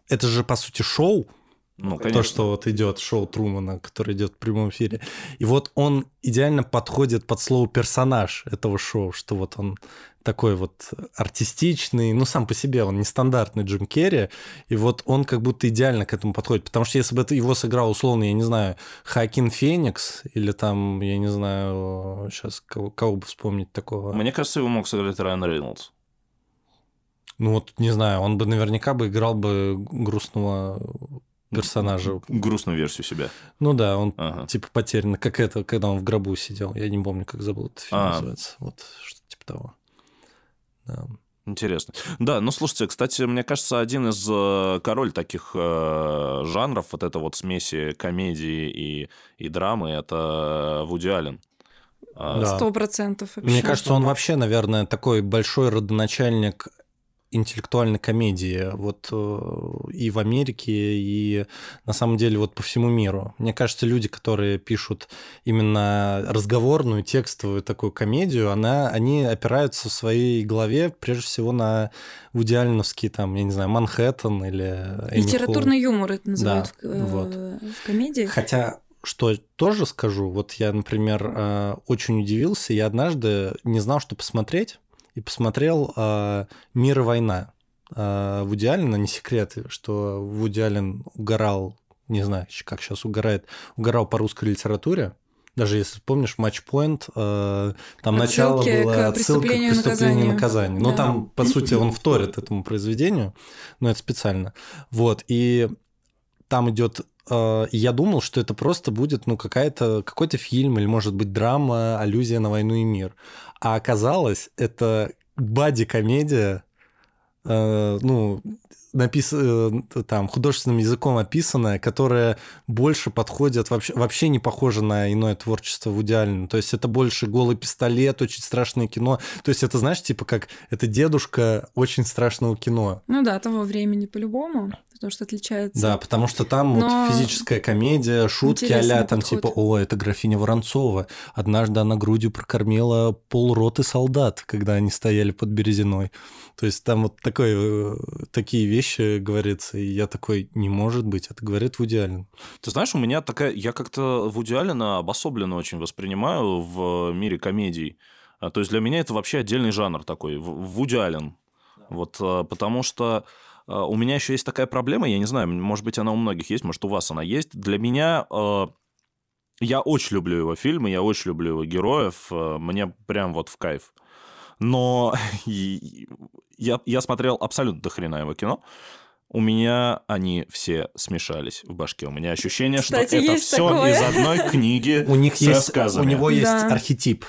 S3: Это же, по сути, шоу,
S2: Ну,
S3: то,
S2: конечно.
S3: что вот идет шоу Трумана, который идет в прямом эфире. И вот он идеально подходит под слово персонаж этого шоу, что вот он такой вот артистичный, ну сам по себе он нестандартный Джим Керри, и вот он как будто идеально к этому подходит, потому что если бы это его сыграл условно, я не знаю, Хакин Феникс или там, я не знаю, сейчас кого, кого бы вспомнить такого.
S2: Мне кажется, его мог сыграть Райан Рейнольдс.
S3: Ну вот, не знаю, он бы наверняка бы играл бы грустного персонажа.
S2: Грустную версию себя.
S3: Ну да, он
S2: Ага.
S3: типа потерян, как это, когда он в гробу сидел. Я не помню, как забыл этот фильм
S2: А.
S3: называется. Вот что типа того. Да.
S2: Интересно. Да, ну слушайте, кстати, мне кажется, один из э, король таких э, жанров, вот это вот смеси комедии и, и драмы, это Вуди Аллен. А.
S1: Сто процентов.
S3: Мне кажется, он вообще, наверное, такой большой родоначальник интеллектуальной комедии вот э, и в Америке, и на самом деле вот по всему миру. Мне кажется, люди, которые пишут именно разговорную, текстовую такую комедию, она, они опираются в своей голове прежде всего на вудиальновский, там, я не знаю, Манхэттен или...
S1: Литературный юмор это называют да, в, э, вот. в комедии.
S3: Хотя что тоже скажу, вот я, например, э, очень удивился, я однажды не знал, что посмотреть, и посмотрел э, «Мир и война». Э, Вуди Аллена, не секрет, что Вуди Аллен угорал, не знаю, как сейчас угорает, угорал по русской литературе. Даже если помнишь матчпоинт, э, там начало было отсылка к преступлению и наказанию. Да. Ну, там, по сути, он вторит этому произведению, но это специально. Вот, и там идет э, я думал, что это просто будет ну, какая-то, какой-то фильм или, может быть, драма, аллюзия на войну и мир. А оказалось, это бади-комедия, э, ну, напис... Э, там, художественным языком описанная, которая больше подходит, вообще, вообще не похожа на иное творчество в идеальном. То есть это больше голый пистолет, очень страшное кино. То есть это, знаешь, типа как это дедушка очень страшного кино.
S1: Ну да, того времени по-любому потому что отличается.
S3: Да, потому что там Но... вот физическая комедия, шутки а там подход. типа, о, это графиня Воронцова. Однажды она грудью прокормила полроты солдат, когда они стояли под Березиной. То есть там вот такой, э, такие вещи говорится, и я такой, не может быть, это говорит Вуди Аллен.
S2: Ты знаешь, у меня такая, я как-то Вуди Аллена обособленно очень воспринимаю в мире комедий. А, то есть для меня это вообще отдельный жанр такой, Вуди Аллен. Вот, а, потому что у меня еще есть такая проблема, я не знаю, может быть, она у многих есть, может, у вас она есть. Для меня а, я очень люблю его фильмы, я очень люблю его героев, а, мне прям вот в кайф. Но я, я смотрел абсолютно до хрена его кино. У меня они все смешались в башке. У меня ощущение, Кстати, что это все такое. из одной книги
S3: у них есть, У него есть да. архетип.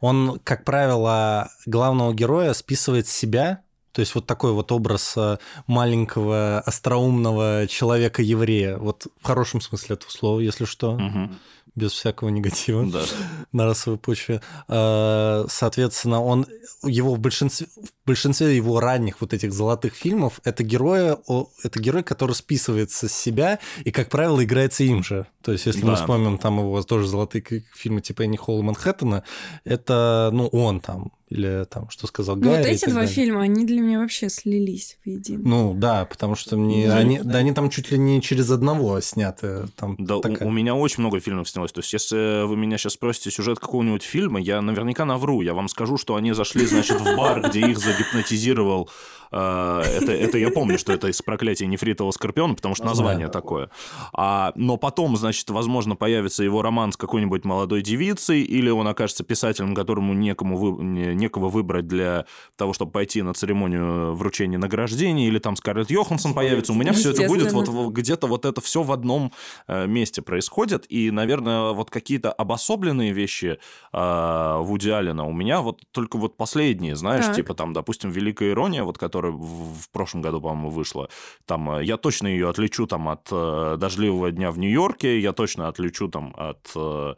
S3: Он, как правило, главного героя списывает с себя то есть вот такой вот образ э, маленького остроумного человека-еврея, вот в хорошем смысле этого слова, если что. Угу без всякого негатива да. на расовой почве. А, соответственно, он его в большинстве, в большинстве его ранних вот этих золотых фильмов это герой, это герой, который списывается с себя и, как правило, играется им же. То есть, если да. мы вспомним там его тоже золотые фильмы типа Энни Холл и Манхэттена, это, ну, он там, или там, что сказал ну,
S1: Гарри. Вот эти два далее. фильма, они для меня вообще слились в един.
S3: Ну, да, потому что мне, да. они, да, они там чуть ли не через одного сняты. Там
S2: да, такая... у, у меня очень много фильмов снялось. То есть, если вы меня сейчас спросите сюжет какого-нибудь фильма, я наверняка навру. Я вам скажу, что они зашли, значит, в бар, где их загипнотизировал это, это я помню, что это из проклятия нефритового скорпиона, потому что название такое. А, но потом, значит, возможно, появится его роман с какой-нибудь молодой девицей, или он окажется писателем, которому некому вы, некого выбрать для того, чтобы пойти на церемонию вручения награждений, или там Скарлетт Йоханссон появится. У меня все это будет вот где-то вот это все в одном э, месте происходит, и, наверное, вот какие-то обособленные вещи э, Вуди Аллена у меня вот только вот последние, знаешь, так. типа там, допустим, «Великая ирония», вот которая которая в прошлом году, по-моему, вышла. Там э, я точно ее отличу там от э, дождливого дня в Нью-Йорке, я точно отличу там от э,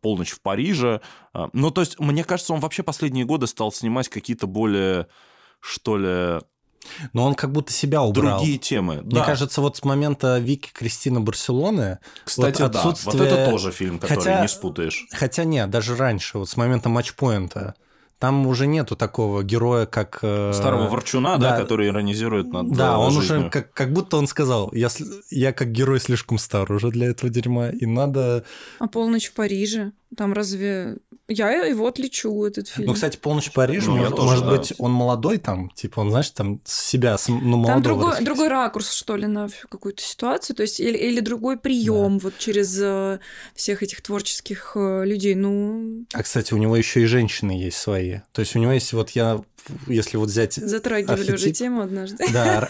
S2: полночь в Париже. Ну, то есть, мне кажется, он вообще последние годы стал снимать какие-то более, что ли,
S3: но он как будто себя убрал.
S2: Другие темы.
S3: Мне да. кажется, вот с момента Вики Кристина Барселоны...
S2: Кстати, вот отсутствие... да. Вот это тоже фильм, который хотя, не спутаешь.
S3: Хотя нет, даже раньше, вот с момента матчпоинта. Там уже нету такого героя, как...
S2: Э, Старого ворчуна, да, да который иронизирует над
S3: Да, он жизнью. уже как, как будто он сказал, я, я как герой слишком стар уже для этого дерьма, и надо...
S1: А «Полночь в Париже»? Там разве... Я его отличу, этот фильм.
S3: Ну, кстати, «Полночь в Париже», ну, может, тоже, может да. быть, он молодой там, типа, он, знаешь, там себя, ну, молодого
S1: Там другой, другой ракурс, что ли, на какую-то ситуацию, то есть, или, или другой прием да. вот через э, всех этих творческих э, людей, ну...
S3: А, кстати, у него еще и женщины есть свои. То есть, у него есть, вот я, если вот взять...
S1: Затрагивали архетип... уже тему однажды.
S3: Да,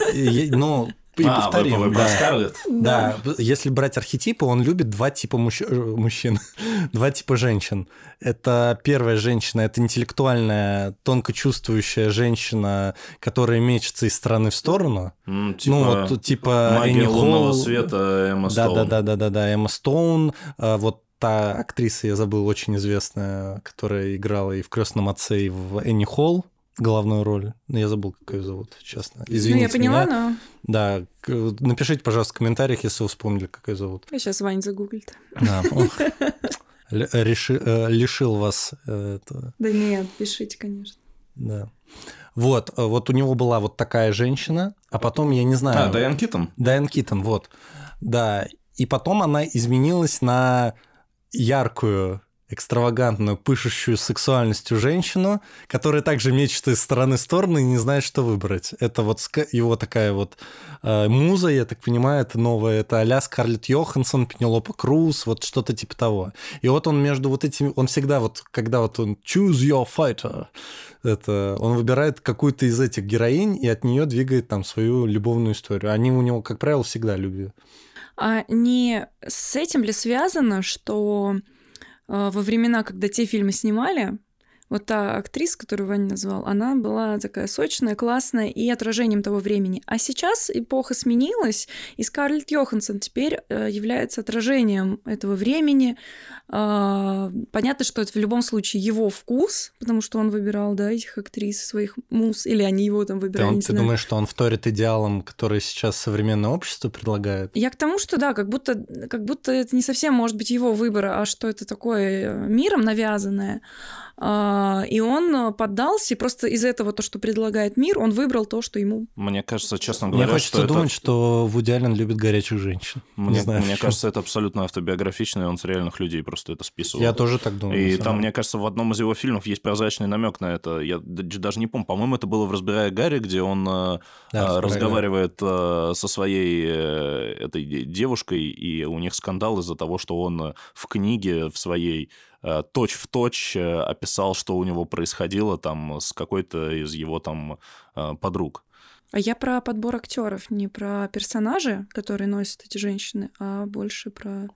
S3: ну, и а, повторим. Вы, вы да. Скарлетт? Да. да, если брать архетипы, он любит два типа мужч... Э, мужчин, два типа женщин. Это первая женщина, это интеллектуальная, тонко чувствующая женщина, которая мечется из стороны в сторону.
S2: Mm, типа ну, вот типа магия лунного света Эмма
S3: Стоун. Да, да, да, да, да, Эмма Стоун. А, вот та актриса, я забыл, очень известная, которая играла и в крестном отце, и в Энни Холл. главную роль. Ну, я забыл, как ее зовут, честно. Извините
S1: ну, я поняла,
S3: меня. Да, напишите, пожалуйста, в комментариях, если вы вспомнили, как ее зовут.
S1: Я сейчас Вань загуглит.
S3: Да, э, лишил вас э, это,
S1: Да нет, пишите, конечно.
S3: да. Вот, э, вот у него была вот такая женщина, а потом, я не знаю...
S2: А, Дайан Китон?
S3: Дайан Китон, вот. Да, и потом она изменилась на яркую, экстравагантную, пышущую сексуальностью женщину, которая также мечет из стороны в сторону и не знает, что выбрать. Это вот его такая вот э, муза, я так понимаю, это новая, это а-ля Скарлетт Йоханссон, Пенелопа Круз, вот что-то типа того. И вот он между вот этими, он всегда вот, когда вот он choose your fighter, это он выбирает какую-то из этих героинь и от нее двигает там свою любовную историю. Они у него, как правило, всегда любви.
S1: А не с этим ли связано, что во времена, когда те фильмы снимали, вот та актриса, которую Ваня назвал, она была такая сочная, классная и отражением того времени. А сейчас эпоха сменилась, и Скарлетт Йоханссон теперь э, является отражением этого времени. А, Понятно, что это в любом случае его вкус, потому что он выбирал, да, этих актрис, своих мус, или они его там
S3: Ты,
S1: выбирали,
S3: он- ты
S1: знаю.
S3: думаешь, что он вторит идеалам, которые сейчас современное общество предлагает?
S1: Я к тому, что да, как будто, как будто это не совсем может быть его выбор, а что это такое э, миром навязанное. А, И он э, поддался, и просто из этого то, что предлагает мир, он выбрал то, что ему...
S2: Мне кажется, честно
S3: Мне
S2: говоря,
S3: хочется
S2: что это...
S3: думать, что Вуди Аллен любит горячих женщин. Не
S2: Мне,
S3: знаю,
S2: мне
S3: почему.
S2: кажется, это абсолютно автобиографично, и он с реальных людей просто это списывал.
S3: Я тоже так думаю.
S2: И там, мне кажется, в одном из его фильмов есть прозрачный намек на это. Я даже не помню. По-моему, это было в «Разбирая Гарри», где он э,
S3: Да,
S2: э,
S3: «Разбирая
S2: разговаривает э, со своей э, этой де- девушкой, и у них скандал из-за того, что он э, в книге в своей точь-в-точь э, описал, что у него происходило там с какой-то из его там э, подруг.
S1: А я про подбор актеров, не про персонажи, которые носят эти женщины, а больше про...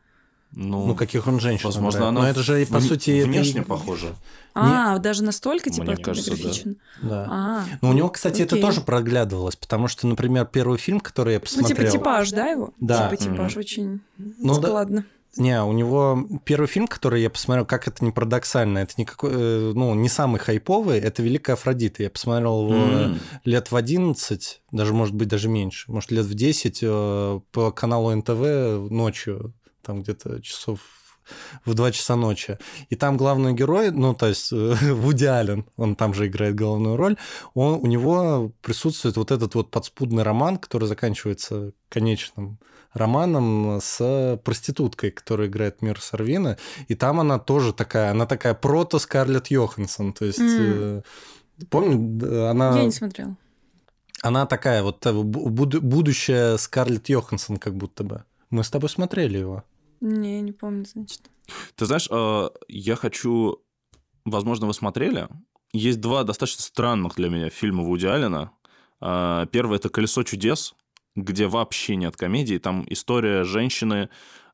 S2: Ну,
S3: Ну, каких он женщин
S2: возможно, она
S3: Но это же, по
S2: в-
S3: сути... это и-
S2: внешне похожа.
S1: А, даже настолько типа
S2: Мне кажется, да.
S3: Да.
S1: А,
S3: Но у него, кстати, это
S1: окей.
S3: тоже проглядывалось, потому что, например, первый фильм, который я
S1: ну
S3: посмотрел...
S1: типа типаж, да, его?
S3: Да.
S1: Типа типаж
S2: Мгм.
S1: очень
S3: Ну да,
S1: складно.
S3: Не, у него первый фильм, который я посмотрел, как это не парадоксально, это никакой, э, ну, не самый хайповый, это «Великая Афродита». Я посмотрел его
S2: М.
S3: лет в 11, даже, может быть, даже меньше, может, лет в 10 э, по каналу НТВ ночью, там где-то часов в 2 часа ночи. И там главный герой, ну, то есть э, Вуди Аллен, он там же играет главную роль, он, у него присутствует вот этот вот подспудный роман, который заканчивается конечным романом с проституткой, которая играет Мир Сарвина, и там она тоже такая, она такая прото Скарлетт Йоханссон, то есть... Э, Помню, она,
S1: Я не смотрела.
S3: она такая вот э, бу- буду- будущая Скарлетт Йоханссон как будто бы. Мы с тобой смотрели его.
S1: Не, не помню, значит.
S2: Ты знаешь, э, я хочу... Возможно, вы смотрели? Есть два достаточно странных для меня фильма Вуди Аллена. Первый – это «Колесо чудес», где вообще нет комедии. Там история женщины,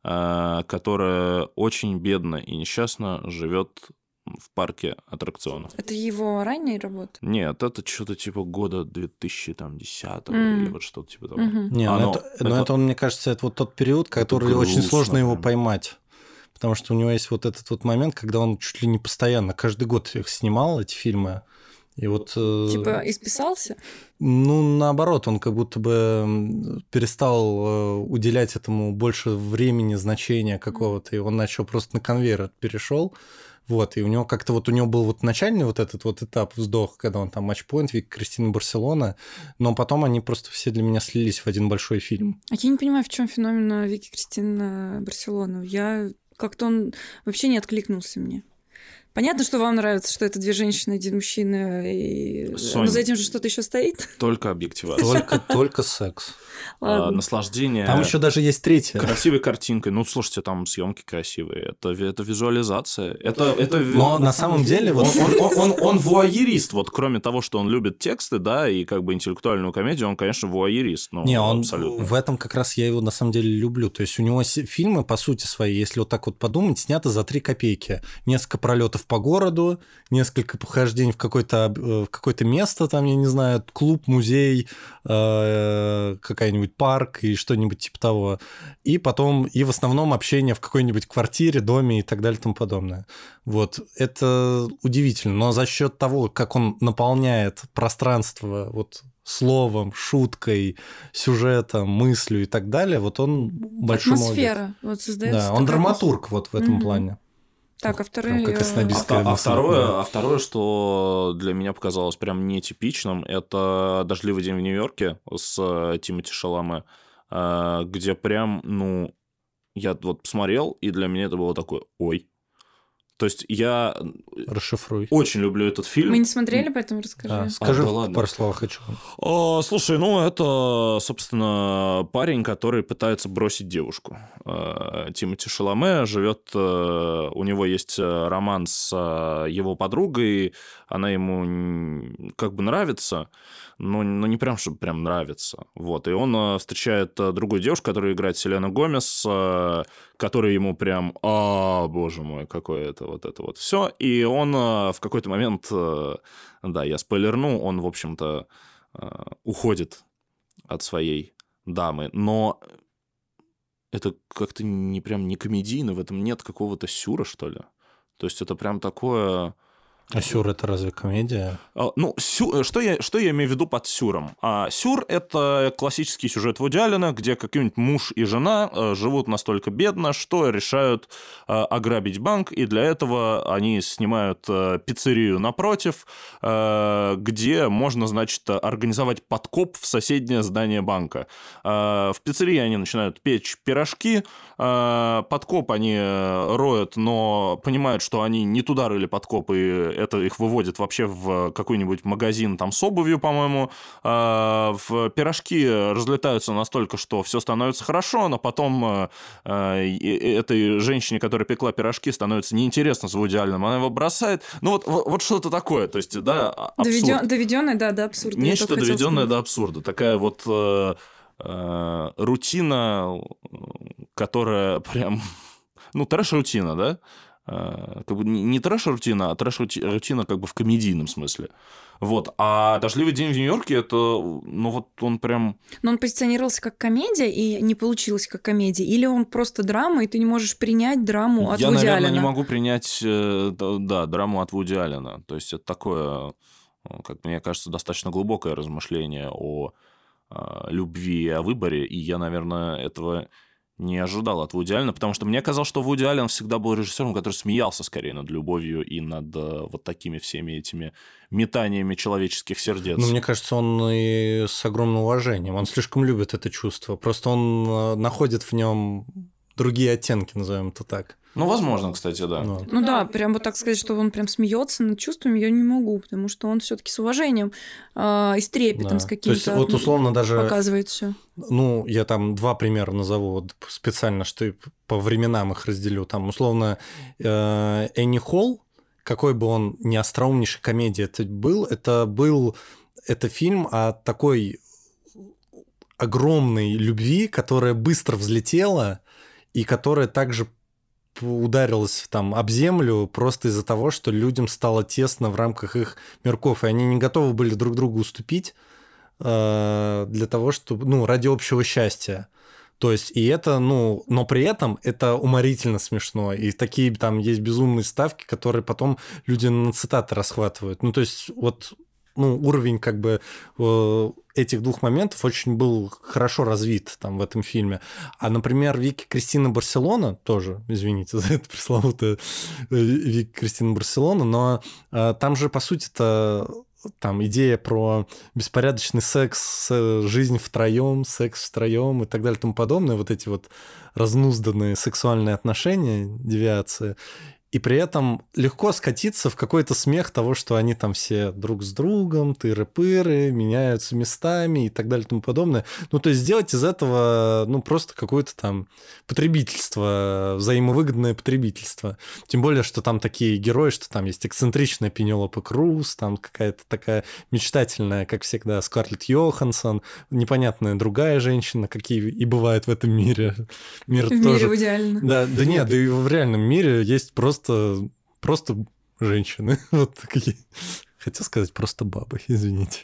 S2: э, которая очень бедно и несчастно живет в парке аттракционов.
S1: Это его ранняя работа?
S2: Нет, это что-то типа года 2010
S1: М.
S2: или вот что-то типа того.
S1: Мгм.
S3: Не, ну
S2: Оно-
S3: это, но
S2: это-
S3: это, он, мне кажется, это вот тот период, который очень
S2: грустно
S3: сложно его
S2: прям.
S3: поймать. Потому что у него есть вот этот вот момент, когда он чуть ли не постоянно, каждый год их снимал, эти фильмы. И вот... э,
S1: Типа исписался?
S3: Ну, наоборот, он как будто бы перестал э, уделять этому больше времени, значения какого-то, и он начал просто на конвейер перешел. Вот, и у него как-то вот у него был вот начальный вот этот вот этап вздох, когда он там матчпоинт, Вик Кристина Барселона, но потом они просто все для меня слились в один большой фильм.
S1: А я не понимаю, в чем феномен э, Вики Кристина Барселона. Я как-то он вообще не откликнулся мне. Понятно, что вам нравится, что это две женщины, один мужчина, и...
S2: Сонь.
S1: но за этим же что-то еще стоит.
S2: Только объективация.
S3: Только, только секс.
S2: А,
S1: Ладно.
S2: Наслаждение.
S3: Там еще даже есть третья.
S2: красивой картинкой. Ну, слушайте, там съемки красивые. Это, это визуализация. Это, это,
S3: Но на самом деле
S2: он,
S3: вот...
S2: он, он, он, он вуайерист. Вот кроме того, что он любит тексты, да, и как бы интеллектуальную комедию, он, конечно, вуайерист. Ну,
S3: Не, он
S2: абсолютно.
S3: в этом как раз я его на самом деле люблю. То есть у него фильмы, по сути своей, если вот так вот подумать, сняты за три копейки. Несколько пролетов квестов по городу, несколько похождений в какое-то в какое-то место, там, я не знаю, клуб, музей, э, какая-нибудь парк и что-нибудь типа того. И потом, и в основном общение в какой-нибудь квартире, доме и так далее и тому подобное. Вот, это удивительно. Но за счет того, как он наполняет пространство вот словом, шуткой, сюжетом, мыслью и так далее, вот он большой
S1: Атмосфера
S3: молодец.
S1: вот создается.
S3: Да, он драматург вот в этом
S1: Мгм.
S3: плане.
S1: Так, а вторые...
S3: Прям как
S1: э,
S2: А, а второе,
S3: да.
S2: а второе, что для меня показалось прям нетипичным, это «Дождливый день в Нью-Йорке» с э, Тимоти Шаламе, э, где прям, ну, я вот посмотрел, и для меня это было такое «Ой». То есть я
S3: Расшифруй.
S2: очень люблю этот фильм.
S1: Мы не смотрели, поэтому расскажи.
S3: Да, скажи
S2: да
S3: в
S2: ладно.
S3: пару слов хочу.
S2: А, слушай, ну это, собственно, парень, который пытается бросить девушку. А, Тимоти Шаломе живет, э, у него есть э, роман с э, его подругой, она ему как бы нравится, но, но не прям, чтобы прям нравится. Вот, и он э, встречает э, другую девушку, которую играет Селена Гомес, э, которая ему прям, а, боже мой, какое это вот это вот все. И он в какой-то момент, да, я спойлерну, он, в общем-то, уходит от своей дамы, но это как-то не прям не комедийно, в этом нет какого-то сюра, что ли. То есть это прям такое...
S3: А сюр это разве комедия?
S2: А, Ну, сю- что, я, что я имею в виду под сюром? А, сюр – это классический сюжет Вуди Аллена, где какой-нибудь муж и жена э, живут настолько бедно, что решают э, ограбить банк, и для этого они снимают э, пиццерию напротив, э, где можно, значит, организовать подкоп в соседнее здание банка. Э, В пиццерии они начинают печь пирожки, э, подкоп они э, роют, но понимают, что они не туда рыли подкоп, и это их выводит вообще в какой-нибудь магазин там с обувью, по-моему. Э, В пирожки разлетаются настолько, что все становится хорошо, но потом э, э, этой женщине, которая пекла пирожки, становится неинтересно с Вуди Алленом, она его бросает. Ну вот, вот, что-то такое, то есть, да, а- абсурд.
S1: Доведен, доведенное, да, до абсурда.
S2: Нечто доведенное до абсурда. Такая вот э, э, рутина, э, которая прям... Ну, трэш-рутина, да? Э, Как бы не трэш-рутина, а трэш-рутина как бы в комедийном смысле. Вот. А «Дождливый день в Нью-Йорке» это, ну вот он прям...
S1: Но он позиционировался как комедия, и не получилось как комедия. Или он просто драма, и ты не можешь принять драму от
S2: Я,
S1: Вуди
S2: наверное,
S1: Аллена.
S2: не могу принять, э, да, драму от Вуди Аллена. То есть это такое, э, как мне кажется, достаточно глубокое размышление о любви и о выборе. И я, наверное, этого не ожидал от Вуди Аллена, потому что мне казалось, что Вуди Аллен всегда был режиссером, который смеялся скорее над любовью и над э, вот такими всеми этими метаниями человеческих сердец.
S3: Ну, мне кажется, он и с огромным уважением. Он слишком любит это чувство. Просто он э, находит в нем другие оттенки, назовем это так.
S2: Ну, возможно, кстати, да.
S3: Ну,
S1: Ну да, прям вот так сказать, что он прям смеется над чувствами, я не могу, потому что он все-таки с уважением э, и с трепетом,
S3: да.
S1: с
S3: То
S1: каким-то
S3: есть, вот условно даже
S1: показывает все.
S3: Ну, я там два примера назову вот специально, что и по временам их разделю. Там, условно, э, Энни Холл, какой бы он ни остроумнейшей комедии это был, это был это фильм о такой огромной любви, которая быстро взлетела и которая также ударилась там об землю просто из-за того, что людям стало тесно в рамках их мирков, и они не готовы были друг другу уступить э, для того, чтобы, ну, ради общего счастья. То есть, и это, ну, но при этом это уморительно смешно. И такие там есть безумные ставки, которые потом люди на цитаты расхватывают. Ну, то есть, вот ну, уровень как бы э, этих двух моментов очень был хорошо развит там в этом фильме. А, например, Вики Кристина Барселона тоже, извините за это пресловутое э, Вики Кристина Барселона, но э, там же, по сути, это там идея про беспорядочный секс, жизнь втроем, секс втроем и так далее и тому подобное, вот эти вот разнузданные сексуальные отношения, девиации. И при этом легко скатиться в какой-то смех того, что они там все друг с другом, тыры-пыры, меняются местами и так далее и тому подобное. Ну, то есть сделать из этого, ну, просто какое-то там потребительство, взаимовыгодное потребительство. Тем более, что там такие герои, что там есть эксцентричная Пенелопа Круз, там какая-то такая мечтательная, как всегда, Скарлетт Йоханссон, непонятная другая женщина, какие и бывают в этом мире. Мир
S1: В
S3: тоже...
S1: мире идеально.
S3: Да, да нет, да и в реальном мире есть просто, просто женщины. Вот такие. Хотел сказать просто бабы, извините.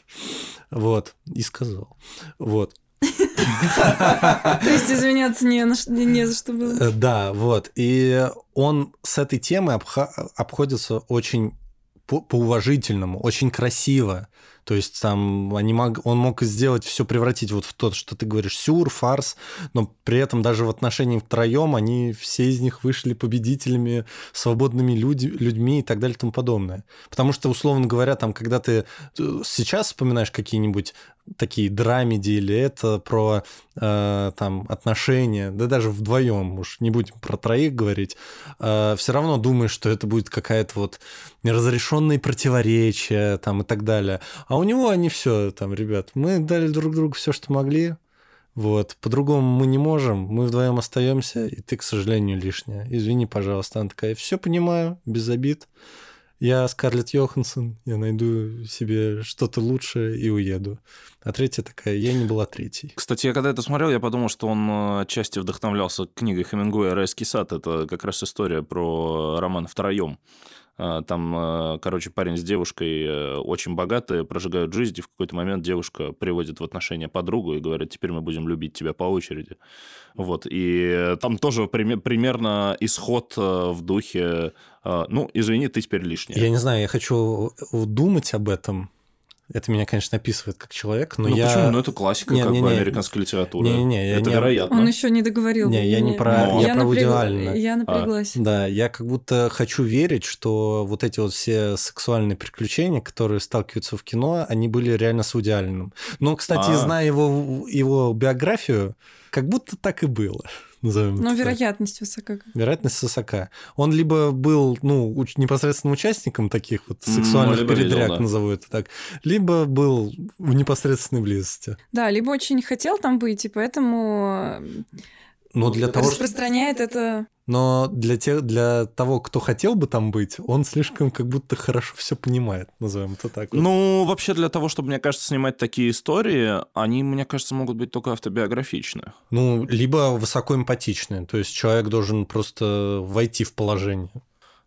S3: Вот, и сказал. Вот.
S1: То есть извиняться не, не за что было.
S3: Э, да, вот. И он с этой темой обходится очень по-уважительному, очень красиво. То есть там они мог, он мог сделать все превратить вот в тот, что ты говоришь, сюр, фарс, но при этом даже в отношении втроем они все из них вышли победителями, свободными люди, людьми и так далее и тому подобное. Потому что, условно говоря, там, когда ты э, сейчас вспоминаешь какие-нибудь такие драмеди или это про э, там отношения, да даже вдвоем, уж не будем про троих говорить, э, все равно думаешь, что это будет какая-то вот неразрешенные противоречия там и так далее. А у него они все там, ребят, мы дали друг другу все, что могли, вот, по-другому мы не можем, мы вдвоем остаемся, и ты, к сожалению, лишняя. Извини, пожалуйста. Она такая, все понимаю, без обид. Я Скарлетт Йоханссон, я найду себе что-то лучшее и уеду. А третья такая, я не была третьей.
S2: Кстати, я когда это смотрел, я подумал, что он э, отчасти вдохновлялся книгой Хемингуэя «Райский сад». Это как раз история про роман «Втроем». А, там, э, короче, парень с девушкой э, очень богатые, прожигают жизнь, и в какой-то момент девушка приводит в отношения подругу и говорит, теперь мы будем любить тебя по очереди. Вот, и там тоже примерно исход э, в духе, ну, извини, ты теперь лишняя.
S3: Я не знаю, я хочу думать об этом, это меня, конечно, описывает как человек, но
S2: ну,
S3: я...
S2: почему? Ну, это классика не, как не, бы не, американской литературы.
S3: Не, не,
S2: это
S3: не,
S2: вероятно.
S1: Он еще не договорил.
S3: Не, я не про, но... я, я про напряг... Вуди
S1: Я напряглась.
S3: А. Да, я как будто хочу верить, что вот эти вот все сексуальные приключения, которые сталкиваются в кино, они были реально с Вуди Алленом. Но, кстати, а. зная его, его биографию, как будто так и было
S1: назовем Но вероятность так. высока.
S3: Вероятность высока. Он либо был ну, уч- непосредственно участником таких вот сексуальных ну, передряг, видел, да. назову это так, либо был в непосредственной близости.
S1: Да, либо очень хотел там быть, и поэтому
S3: но для того,
S1: распространяет это
S3: но для, тех, для того, кто хотел бы там быть, он слишком как будто хорошо все понимает, назовем это так.
S2: Вот. Ну, вообще для того, чтобы, мне кажется, снимать такие истории, они, мне кажется, могут быть только автобиографичны.
S3: Ну, либо высокоэмпатичные, то есть человек должен просто войти в положение.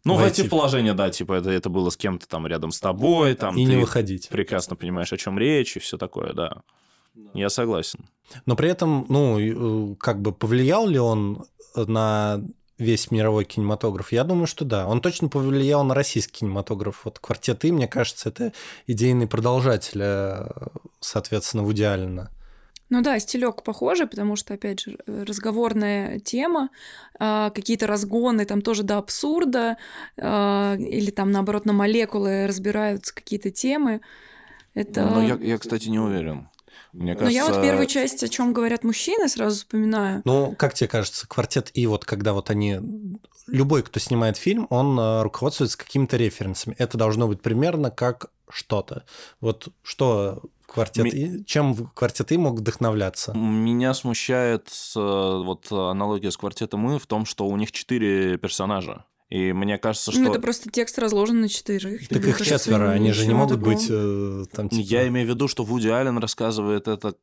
S2: Ну, войти, войти в положение, да, типа это, это было с кем-то там рядом с тобой, там
S3: и не выходить.
S2: Прекрасно понимаешь, о чем речь и все такое, да. Я согласен.
S3: Но при этом, ну, как бы повлиял ли он на весь мировой кинематограф? Я думаю, что да. Он точно повлиял на российский кинематограф. Вот «Квартет И», мне кажется, это идейный продолжатель, э, соответственно, в идеально.
S1: Ну да, стилек похожий, потому что, опять же, разговорная тема, а, какие-то разгоны там тоже до абсурда, а, или там, наоборот, на молекулы разбираются какие-то темы. Это...
S2: Ну, я, я, кстати, не уверен. Мне кажется... Но
S1: я вот первую часть, о чем говорят мужчины, сразу вспоминаю.
S3: Ну, как тебе кажется, квартет И, вот когда вот они... Любой, кто снимает фильм, он э, руководствуется какими-то референсами. Это должно быть примерно как что-то. Вот что квартет И, чем квартет И мог вдохновляться?
S2: Меня смущает э, вот аналогия с квартетом И в том, что у них четыре персонажа. И мне кажется, ну, что...
S1: Ну, это просто текст разложен на четырех.
S3: Так их четверо, они же не могут такого. быть э, там типа...
S2: Я имею в виду, что Вуди Аллен рассказывает это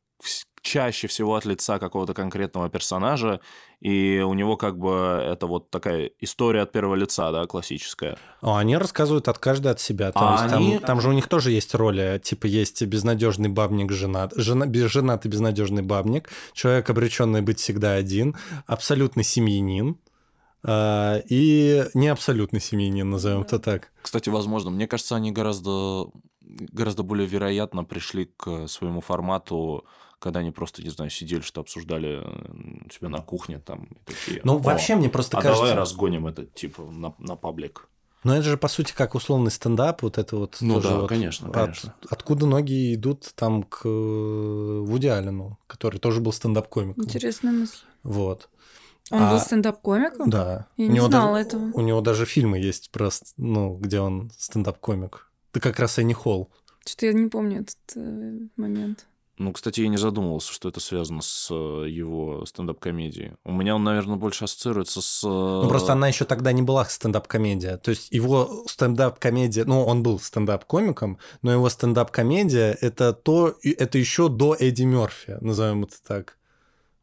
S2: чаще всего от лица какого-то конкретного персонажа, и у него как бы это вот такая история от первого лица, да, классическая.
S3: А они рассказывают от каждой от себя. То а есть они... там, там же у них тоже есть роли, типа есть безнадежный бабник, женат, жена, женатый безнадежный бабник, человек обреченный быть всегда один, абсолютный семьянин, и не абсолютный семьянин, назовем это так.
S2: Кстати, возможно. Мне кажется, они гораздо, гораздо более вероятно пришли к своему формату когда они просто, не знаю, сидели, что обсуждали у себя на кухне там.
S3: такие, ну, вообще мне просто
S2: а
S3: кажется...
S2: давай разгоним это, типа, на, на паблик.
S3: Ну, это же, по сути, как условный стендап, вот это вот.
S2: Ну
S3: да,
S2: вот, конечно, конечно.
S3: От, откуда ноги идут там к э, Вуди Аллену, который тоже был стендап-комиком.
S1: Интересная мысль.
S3: Вот.
S1: Он а, был стендап-комиком?
S3: Да.
S1: Я у не знала даже, этого.
S3: У него даже фильмы есть просто, ну, где он стендап-комик. Ты как раз Энни Холл.
S1: Что-то я не помню этот э, момент.
S2: Ну, кстати, я не задумывался, что это связано с э, его стендап-комедией. У меня он, наверное, больше ассоциируется с...
S3: Ну, просто она еще тогда не была стендап-комедия. То есть его стендап-комедия... Ну, он был стендап-комиком, но его стендап-комедия — это то... Это еще до Эдди Мерфи, назовем это так.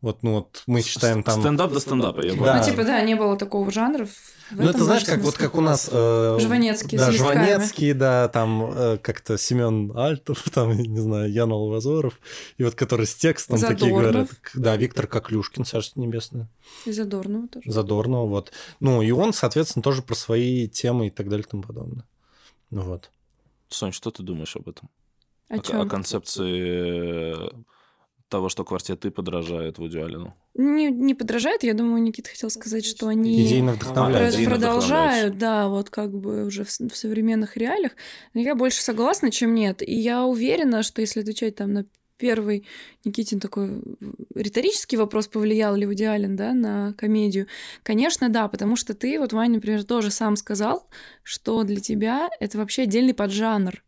S3: Вот, ну вот мы считаем там...
S2: Стендап до стендапа, я
S3: Да.
S1: Ну, типа, да, не было такого жанра. в
S3: Ну, это знаешь, как вот как у нас... э,
S1: Жванецкий
S3: Да. Жванецкий, да, там э, как-то Семен Альтов, там, не знаю, Ян Алвазоров, и вот который с текстом такие
S1: Задорнов.
S3: говорят. Да, Виктор Коклюшкин, Царство Небесное.
S1: И Задорнова тоже.
S3: Задорнова, вот. Ну, и он, соответственно, тоже про свои темы и так далее и тому подобное. Ну вот.
S2: Сонь, что ты думаешь об этом?
S1: О
S2: о,
S1: чем?
S2: о концепции э, того, что квартеты подражают Вуди Аллену.
S1: Не, не подражает, я думаю, Никита хотел сказать, что они
S3: Идейно
S2: идейно
S1: продолжают, да, вот как бы уже в, в современных реалиях. Но я больше согласна, чем нет. И я уверена, что если отвечать там на первый Никитин такой риторический вопрос, повлиял ли Вуди Аллен, да, на комедию, конечно, да, потому что ты, вот, Ваня, например, тоже сам сказал, что для тебя это вообще отдельный поджанр.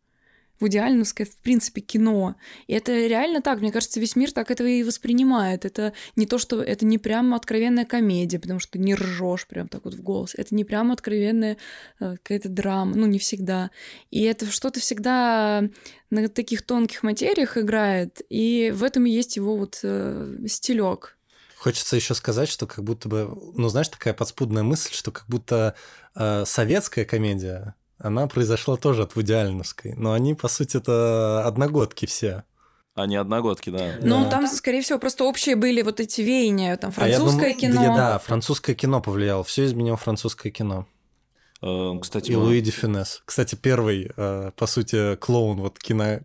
S1: Вуди Алленовское, в принципе, кино. И это реально так. Мне кажется, весь мир так этого и воспринимает. Это не то, что это не прямо откровенная комедия, потому что не ржешь прям так вот в голос. Это не прямо откровенная э, какая-то драма. Ну, не всегда. И это что-то всегда на таких тонких материях играет. И в этом и есть его вот э, стилек.
S3: Хочется еще сказать, что как будто бы, ну, знаешь, такая подспудная мысль, что как будто э, советская комедия, она произошла тоже от Вуди Алленовской. Но они, по сути, это одногодки все.
S2: Они одногодки, да.
S1: Ну,
S3: Да.
S1: там, скорее всего, просто общие были вот эти веяния, там,
S3: А я
S1: французское
S3: думаю-
S1: кино.
S3: Да, да, французское кино повлияло. Все изменило французское кино.
S2: Э, Кстати,
S3: И
S2: мы-
S3: Луи де Фюнес. Кстати, первый, э, по сути, клоун, вот кино,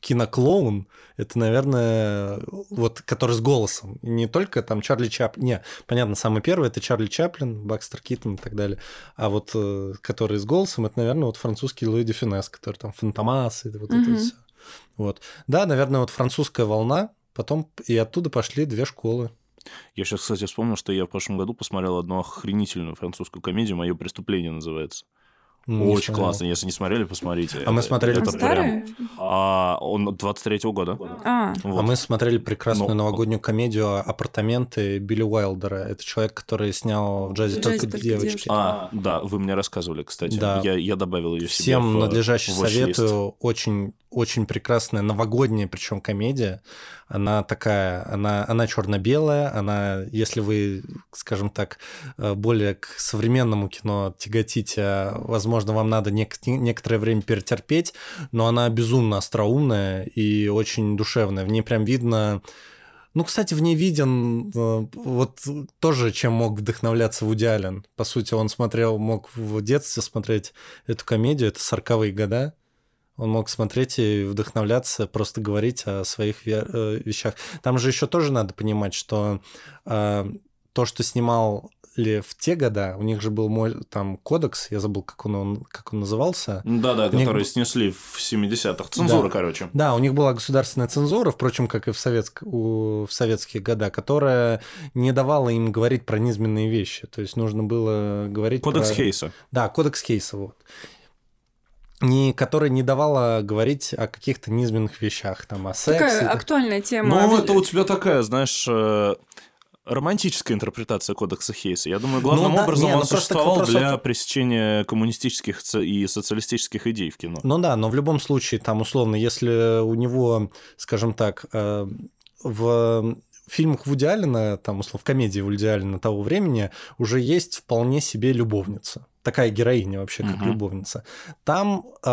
S3: киноклоун, это, наверное, вот который с голосом. И не только там Чарли Чаплин. Не, понятно, самый первый это Чарли Чаплин, Бакстер Киттон и так далее. А вот э, который с голосом, это, наверное, вот французский Луи де Фюнес, который там Фантомас и вот это
S1: Мгм.
S3: все. Вот. Да, наверное, вот французская волна, потом и оттуда пошли две школы.
S2: Я сейчас, кстати, вспомнил, что я в прошлом году посмотрел одну охренительную французскую комедию «Мое преступление» называется.
S3: Не
S2: Очень
S3: смотрел.
S2: классно. Если не смотрели, посмотрите.
S3: А мы
S2: Это-
S3: смотрели
S2: это
S3: это
S2: прям-
S1: старый?
S2: А, он 23-го года.
S1: А,
S2: Вот.
S3: А мы смотрели прекрасную
S2: Ну,
S3: новогоднюю комедию «Апартаменты» Билли Уайлдера. Это человек, который снял в джазе
S1: В
S3: только
S1: «Джазе только
S3: девочки.
S1: девочки».
S2: А, да, вы мне рассказывали, кстати.
S3: Да.
S2: Я, я добавил ее себе
S3: Всем
S2: в,
S3: надлежаще
S2: в
S3: советую. Очень, очень прекрасная новогодняя, причем комедия. Она такая, она, она черно-белая. Она, если вы, скажем так, э, более к современному кино тяготите, а, возможно, вам надо нек- некоторое время перетерпеть, но она безумно остроумная и очень душевная. В ней прям видно ну, кстати, в ней виден э, вот тоже, чем мог вдохновляться Вуди Аллен. По сути, он смотрел, мог в детстве смотреть эту комедию, это 40-е года. Он мог смотреть и вдохновляться, просто говорить о своих э, вещах. Там же еще тоже надо понимать, что э, то, что снимал ли в те года, у них же был мой там кодекс, я забыл, как он, он как он назывался.
S2: Да-да,
S3: Мне-
S2: которые снесли в 70-х. Цензура,
S3: Да.
S2: короче.
S3: Да, у них была государственная цензура, впрочем, как и в, советск... у- в советские года, которая не давала им говорить про низменные вещи. То есть нужно было говорить
S2: Кодекс
S3: про...
S2: Хейса.
S3: Да, кодекс Хейса, вот. Не, которая не давала говорить о каких-то низменных вещах, там, о сексе.
S1: такая актуальная тема.
S2: Ну, это у тебя такая, знаешь, э, романтическая интерпретация кодекса Хейса. Я думаю, главным
S3: Ну да,
S2: образом
S3: не,
S2: он
S3: ну просто
S2: существовал
S3: вопрос
S2: для пресечения коммунистических и социалистических идей в кино.
S3: Ну да, но в любом случае, там, условно, если у него, скажем так, э, в фильмах Вуди Аллена, там, условно, в комедии Вуди Аллена того времени уже есть вполне себе любовница. Такая героиня вообще, как
S2: Мгм.
S3: любовница. Там, э,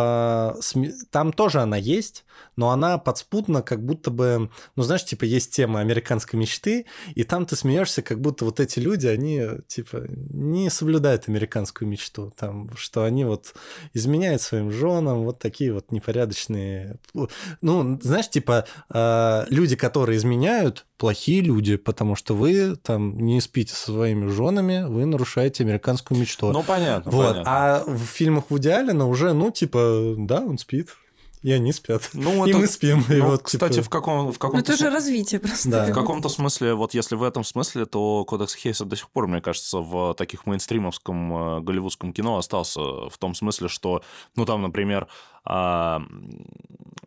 S3: сме- там тоже она есть, но она подспудно как будто бы, ну, знаешь, типа, есть тема американской мечты, и там ты смеешься, как будто вот эти люди, они, типа, не соблюдают американскую мечту, там, что они вот изменяют своим женам, вот такие вот непорядочные. Ну, знаешь, типа, э, люди, которые изменяют, плохие люди, потому что вы там не спите со своими женами, вы нарушаете американскую мечту.
S2: Ну, понятно,
S3: вот.
S2: понятно.
S3: А в фильмах Вуди Аллена уже, ну, типа, да, он спит, и они спят.
S2: Ну,
S3: и
S2: это-
S3: мы спим. и
S2: Ну,
S3: вот,
S2: кстати,
S3: типа,
S2: в каком в
S1: Ну,
S2: каком-то
S1: это же развитие просто.
S3: Да.
S2: в каком-то смысле, вот если в этом смысле, то кодекс Хейса до сих пор, мне кажется, в таких мейнстримовском э, голливудском кино остался в том смысле, что, ну, там, например, а,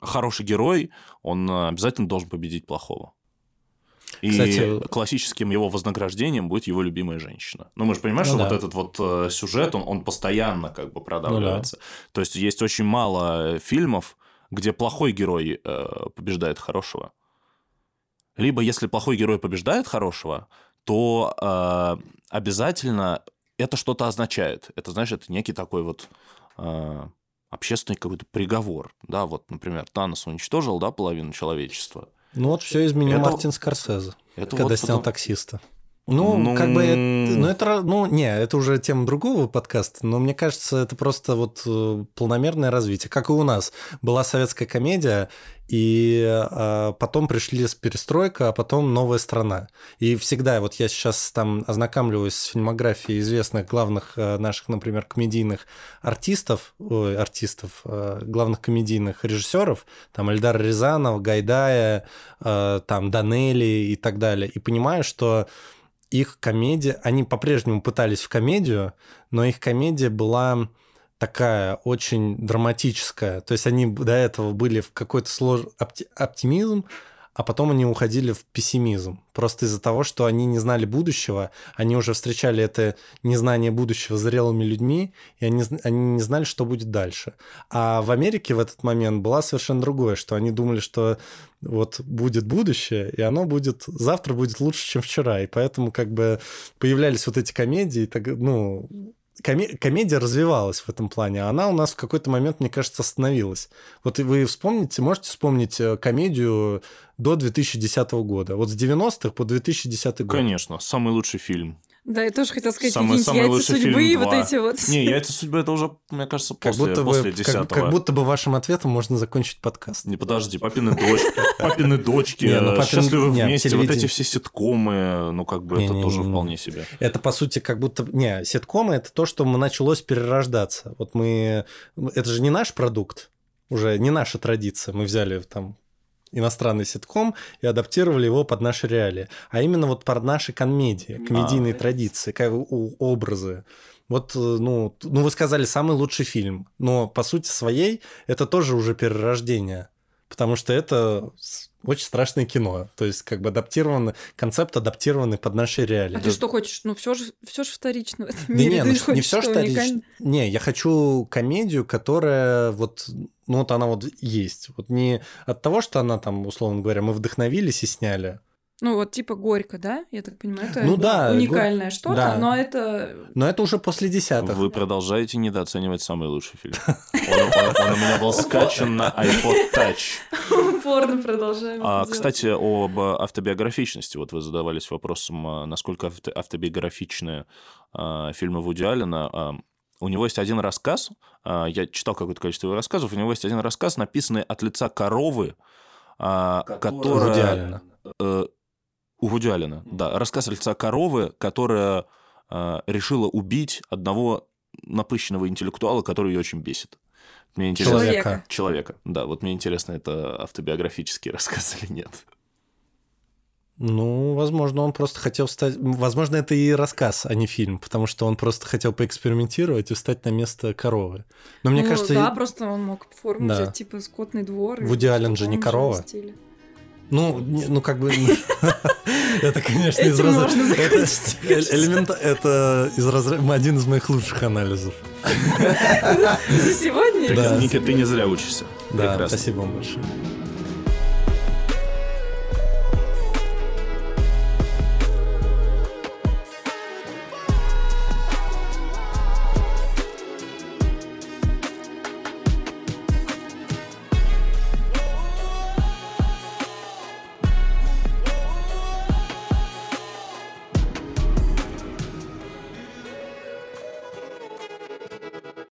S2: хороший герой, он э, обязательно должен победить плохого. И
S3: Кстати,
S2: классическим его вознаграждением будет его любимая женщина. Ну, мы же понимаем,
S3: Ну
S2: что
S3: да.
S2: вот этот вот э, сюжет, он, он постоянно как бы продавливается. То есть есть очень мало фильмов, где плохой герой э, побеждает хорошего. либо если плохой герой побеждает хорошего, то э, обязательно это что-то означает. Это значит некий такой вот э, общественный какой-то приговор. Да, вот, например, Танос уничтожил, да, половину человечества.
S3: Ну вот все изменил это... Мартин Скорсезе, это когда вот снял потом... таксиста. Ну, ну, как бы, это, ну, это, ну, не, это уже тема другого подкаста, но мне кажется, это просто вот э, полномерное развитие. Как и у нас. Была советская комедия, и а, потом пришли с перестройка, а потом новая страна. И всегда, вот я сейчас там ознакомливаюсь с фильмографией известных главных а, наших, например, комедийных артистов, ой, артистов, а, главных комедийных режиссеров, там Эльдар Рязанов, Гайдая, там Данели и так далее, и понимаю, что их комедия, они по-прежнему пытались в комедию, но их комедия была такая очень драматическая. То есть они до этого были в какой-то слож... опти... оптимизм, а потом они уходили в пессимизм. Просто из-за того, что они не знали будущего, они уже встречали это незнание будущего зрелыми людьми, и они, они не знали, что будет дальше. А в Америке в этот момент была совершенно другое, что они думали, что вот будет будущее, и оно будет, завтра будет лучше, чем вчера. И поэтому как бы появлялись вот эти комедии, так, ну, коме- комедия развивалась в этом плане, а она у нас в какой-то момент, мне кажется, остановилась. Вот вы вспомните, можете вспомнить э, комедию до 2010 года? Вот с 90-х по 2010 год.
S2: Конечно, самый лучший фильм.
S1: Да, я тоже хотела сказать, самый, самый яйца лучший судьбы фильм вот 2. эти вот.
S2: Не, яйца судьбы это уже, мне кажется, после, как будто после бы,
S3: Как, как будто бы вашим ответом можно закончить подкаст.
S2: Не, подожди, папины дочки, папины дочки, не, ну, папин... счастливы не, вместе, телевидение... вот эти все ситкомы, ну как бы не, это не, тоже не, вполне себе.
S3: Это по сути как будто, не, ситкомы это то, что мы началось перерождаться. Вот мы, это же не наш продукт, уже не наша традиция. Мы взяли там иностранный ситком и адаптировали его под наши реалии. А именно вот под наши комедии, комедийные а, традиции, как, образы. Вот, э, ну, ну, вы сказали, самый лучший фильм. Но по сути своей это тоже уже перерождение. Потому что это очень страшное кино. То есть, как бы адаптировано, концепт адаптированный под наши реалии. А
S1: ты что хочешь? Ну, все же, все же вторично в этом
S3: да
S1: мире.
S3: Не, ну, не все вторично. Не, я хочу комедию, которая вот, ну, вот она вот есть. Вот не от того, что она там, условно говоря, мы вдохновились и сняли,
S1: ну, вот типа горько, да? Я так понимаю, это ну, да, уникальное го... что-то, да. но это...
S3: Но это уже после десятых.
S2: Вы продолжаете недооценивать самый лучший фильм. Он у меня был скачан на iPod Touch.
S1: Упорно продолжаем.
S2: А, кстати, об автобиографичности. Вот вы задавались вопросом, а, насколько автобиографичны а, фильмы Вуди Аллена. У него есть один рассказ, я читал какое-то количество его рассказов, у него есть один рассказ, написанный от лица коровы, которая у Вуди Аллена, да. Рассказ лица коровы, которая э, решила убить одного напыщенного интеллектуала, который ее очень бесит. Мне интересно...
S1: Человека.
S2: Человека, да. Вот мне интересно, это автобиографический рассказ или нет.
S3: Ну, возможно, он просто хотел стать... Возможно, это и рассказ, а не фильм, потому что он просто хотел поэкспериментировать и встать на место коровы. Но мне
S1: ну,
S3: кажется...
S1: Да, просто он мог форму да. взять, типа, скотный двор.
S3: Вуди Аллен же не корова. Стиле. Ну, ну как бы... Это, конечно, из разряда... Это элемент... Это из разряда... Один из моих лучших анализов.
S1: За сегодня?
S2: Ника, ты не зря учишься.
S3: Да, спасибо вам большое.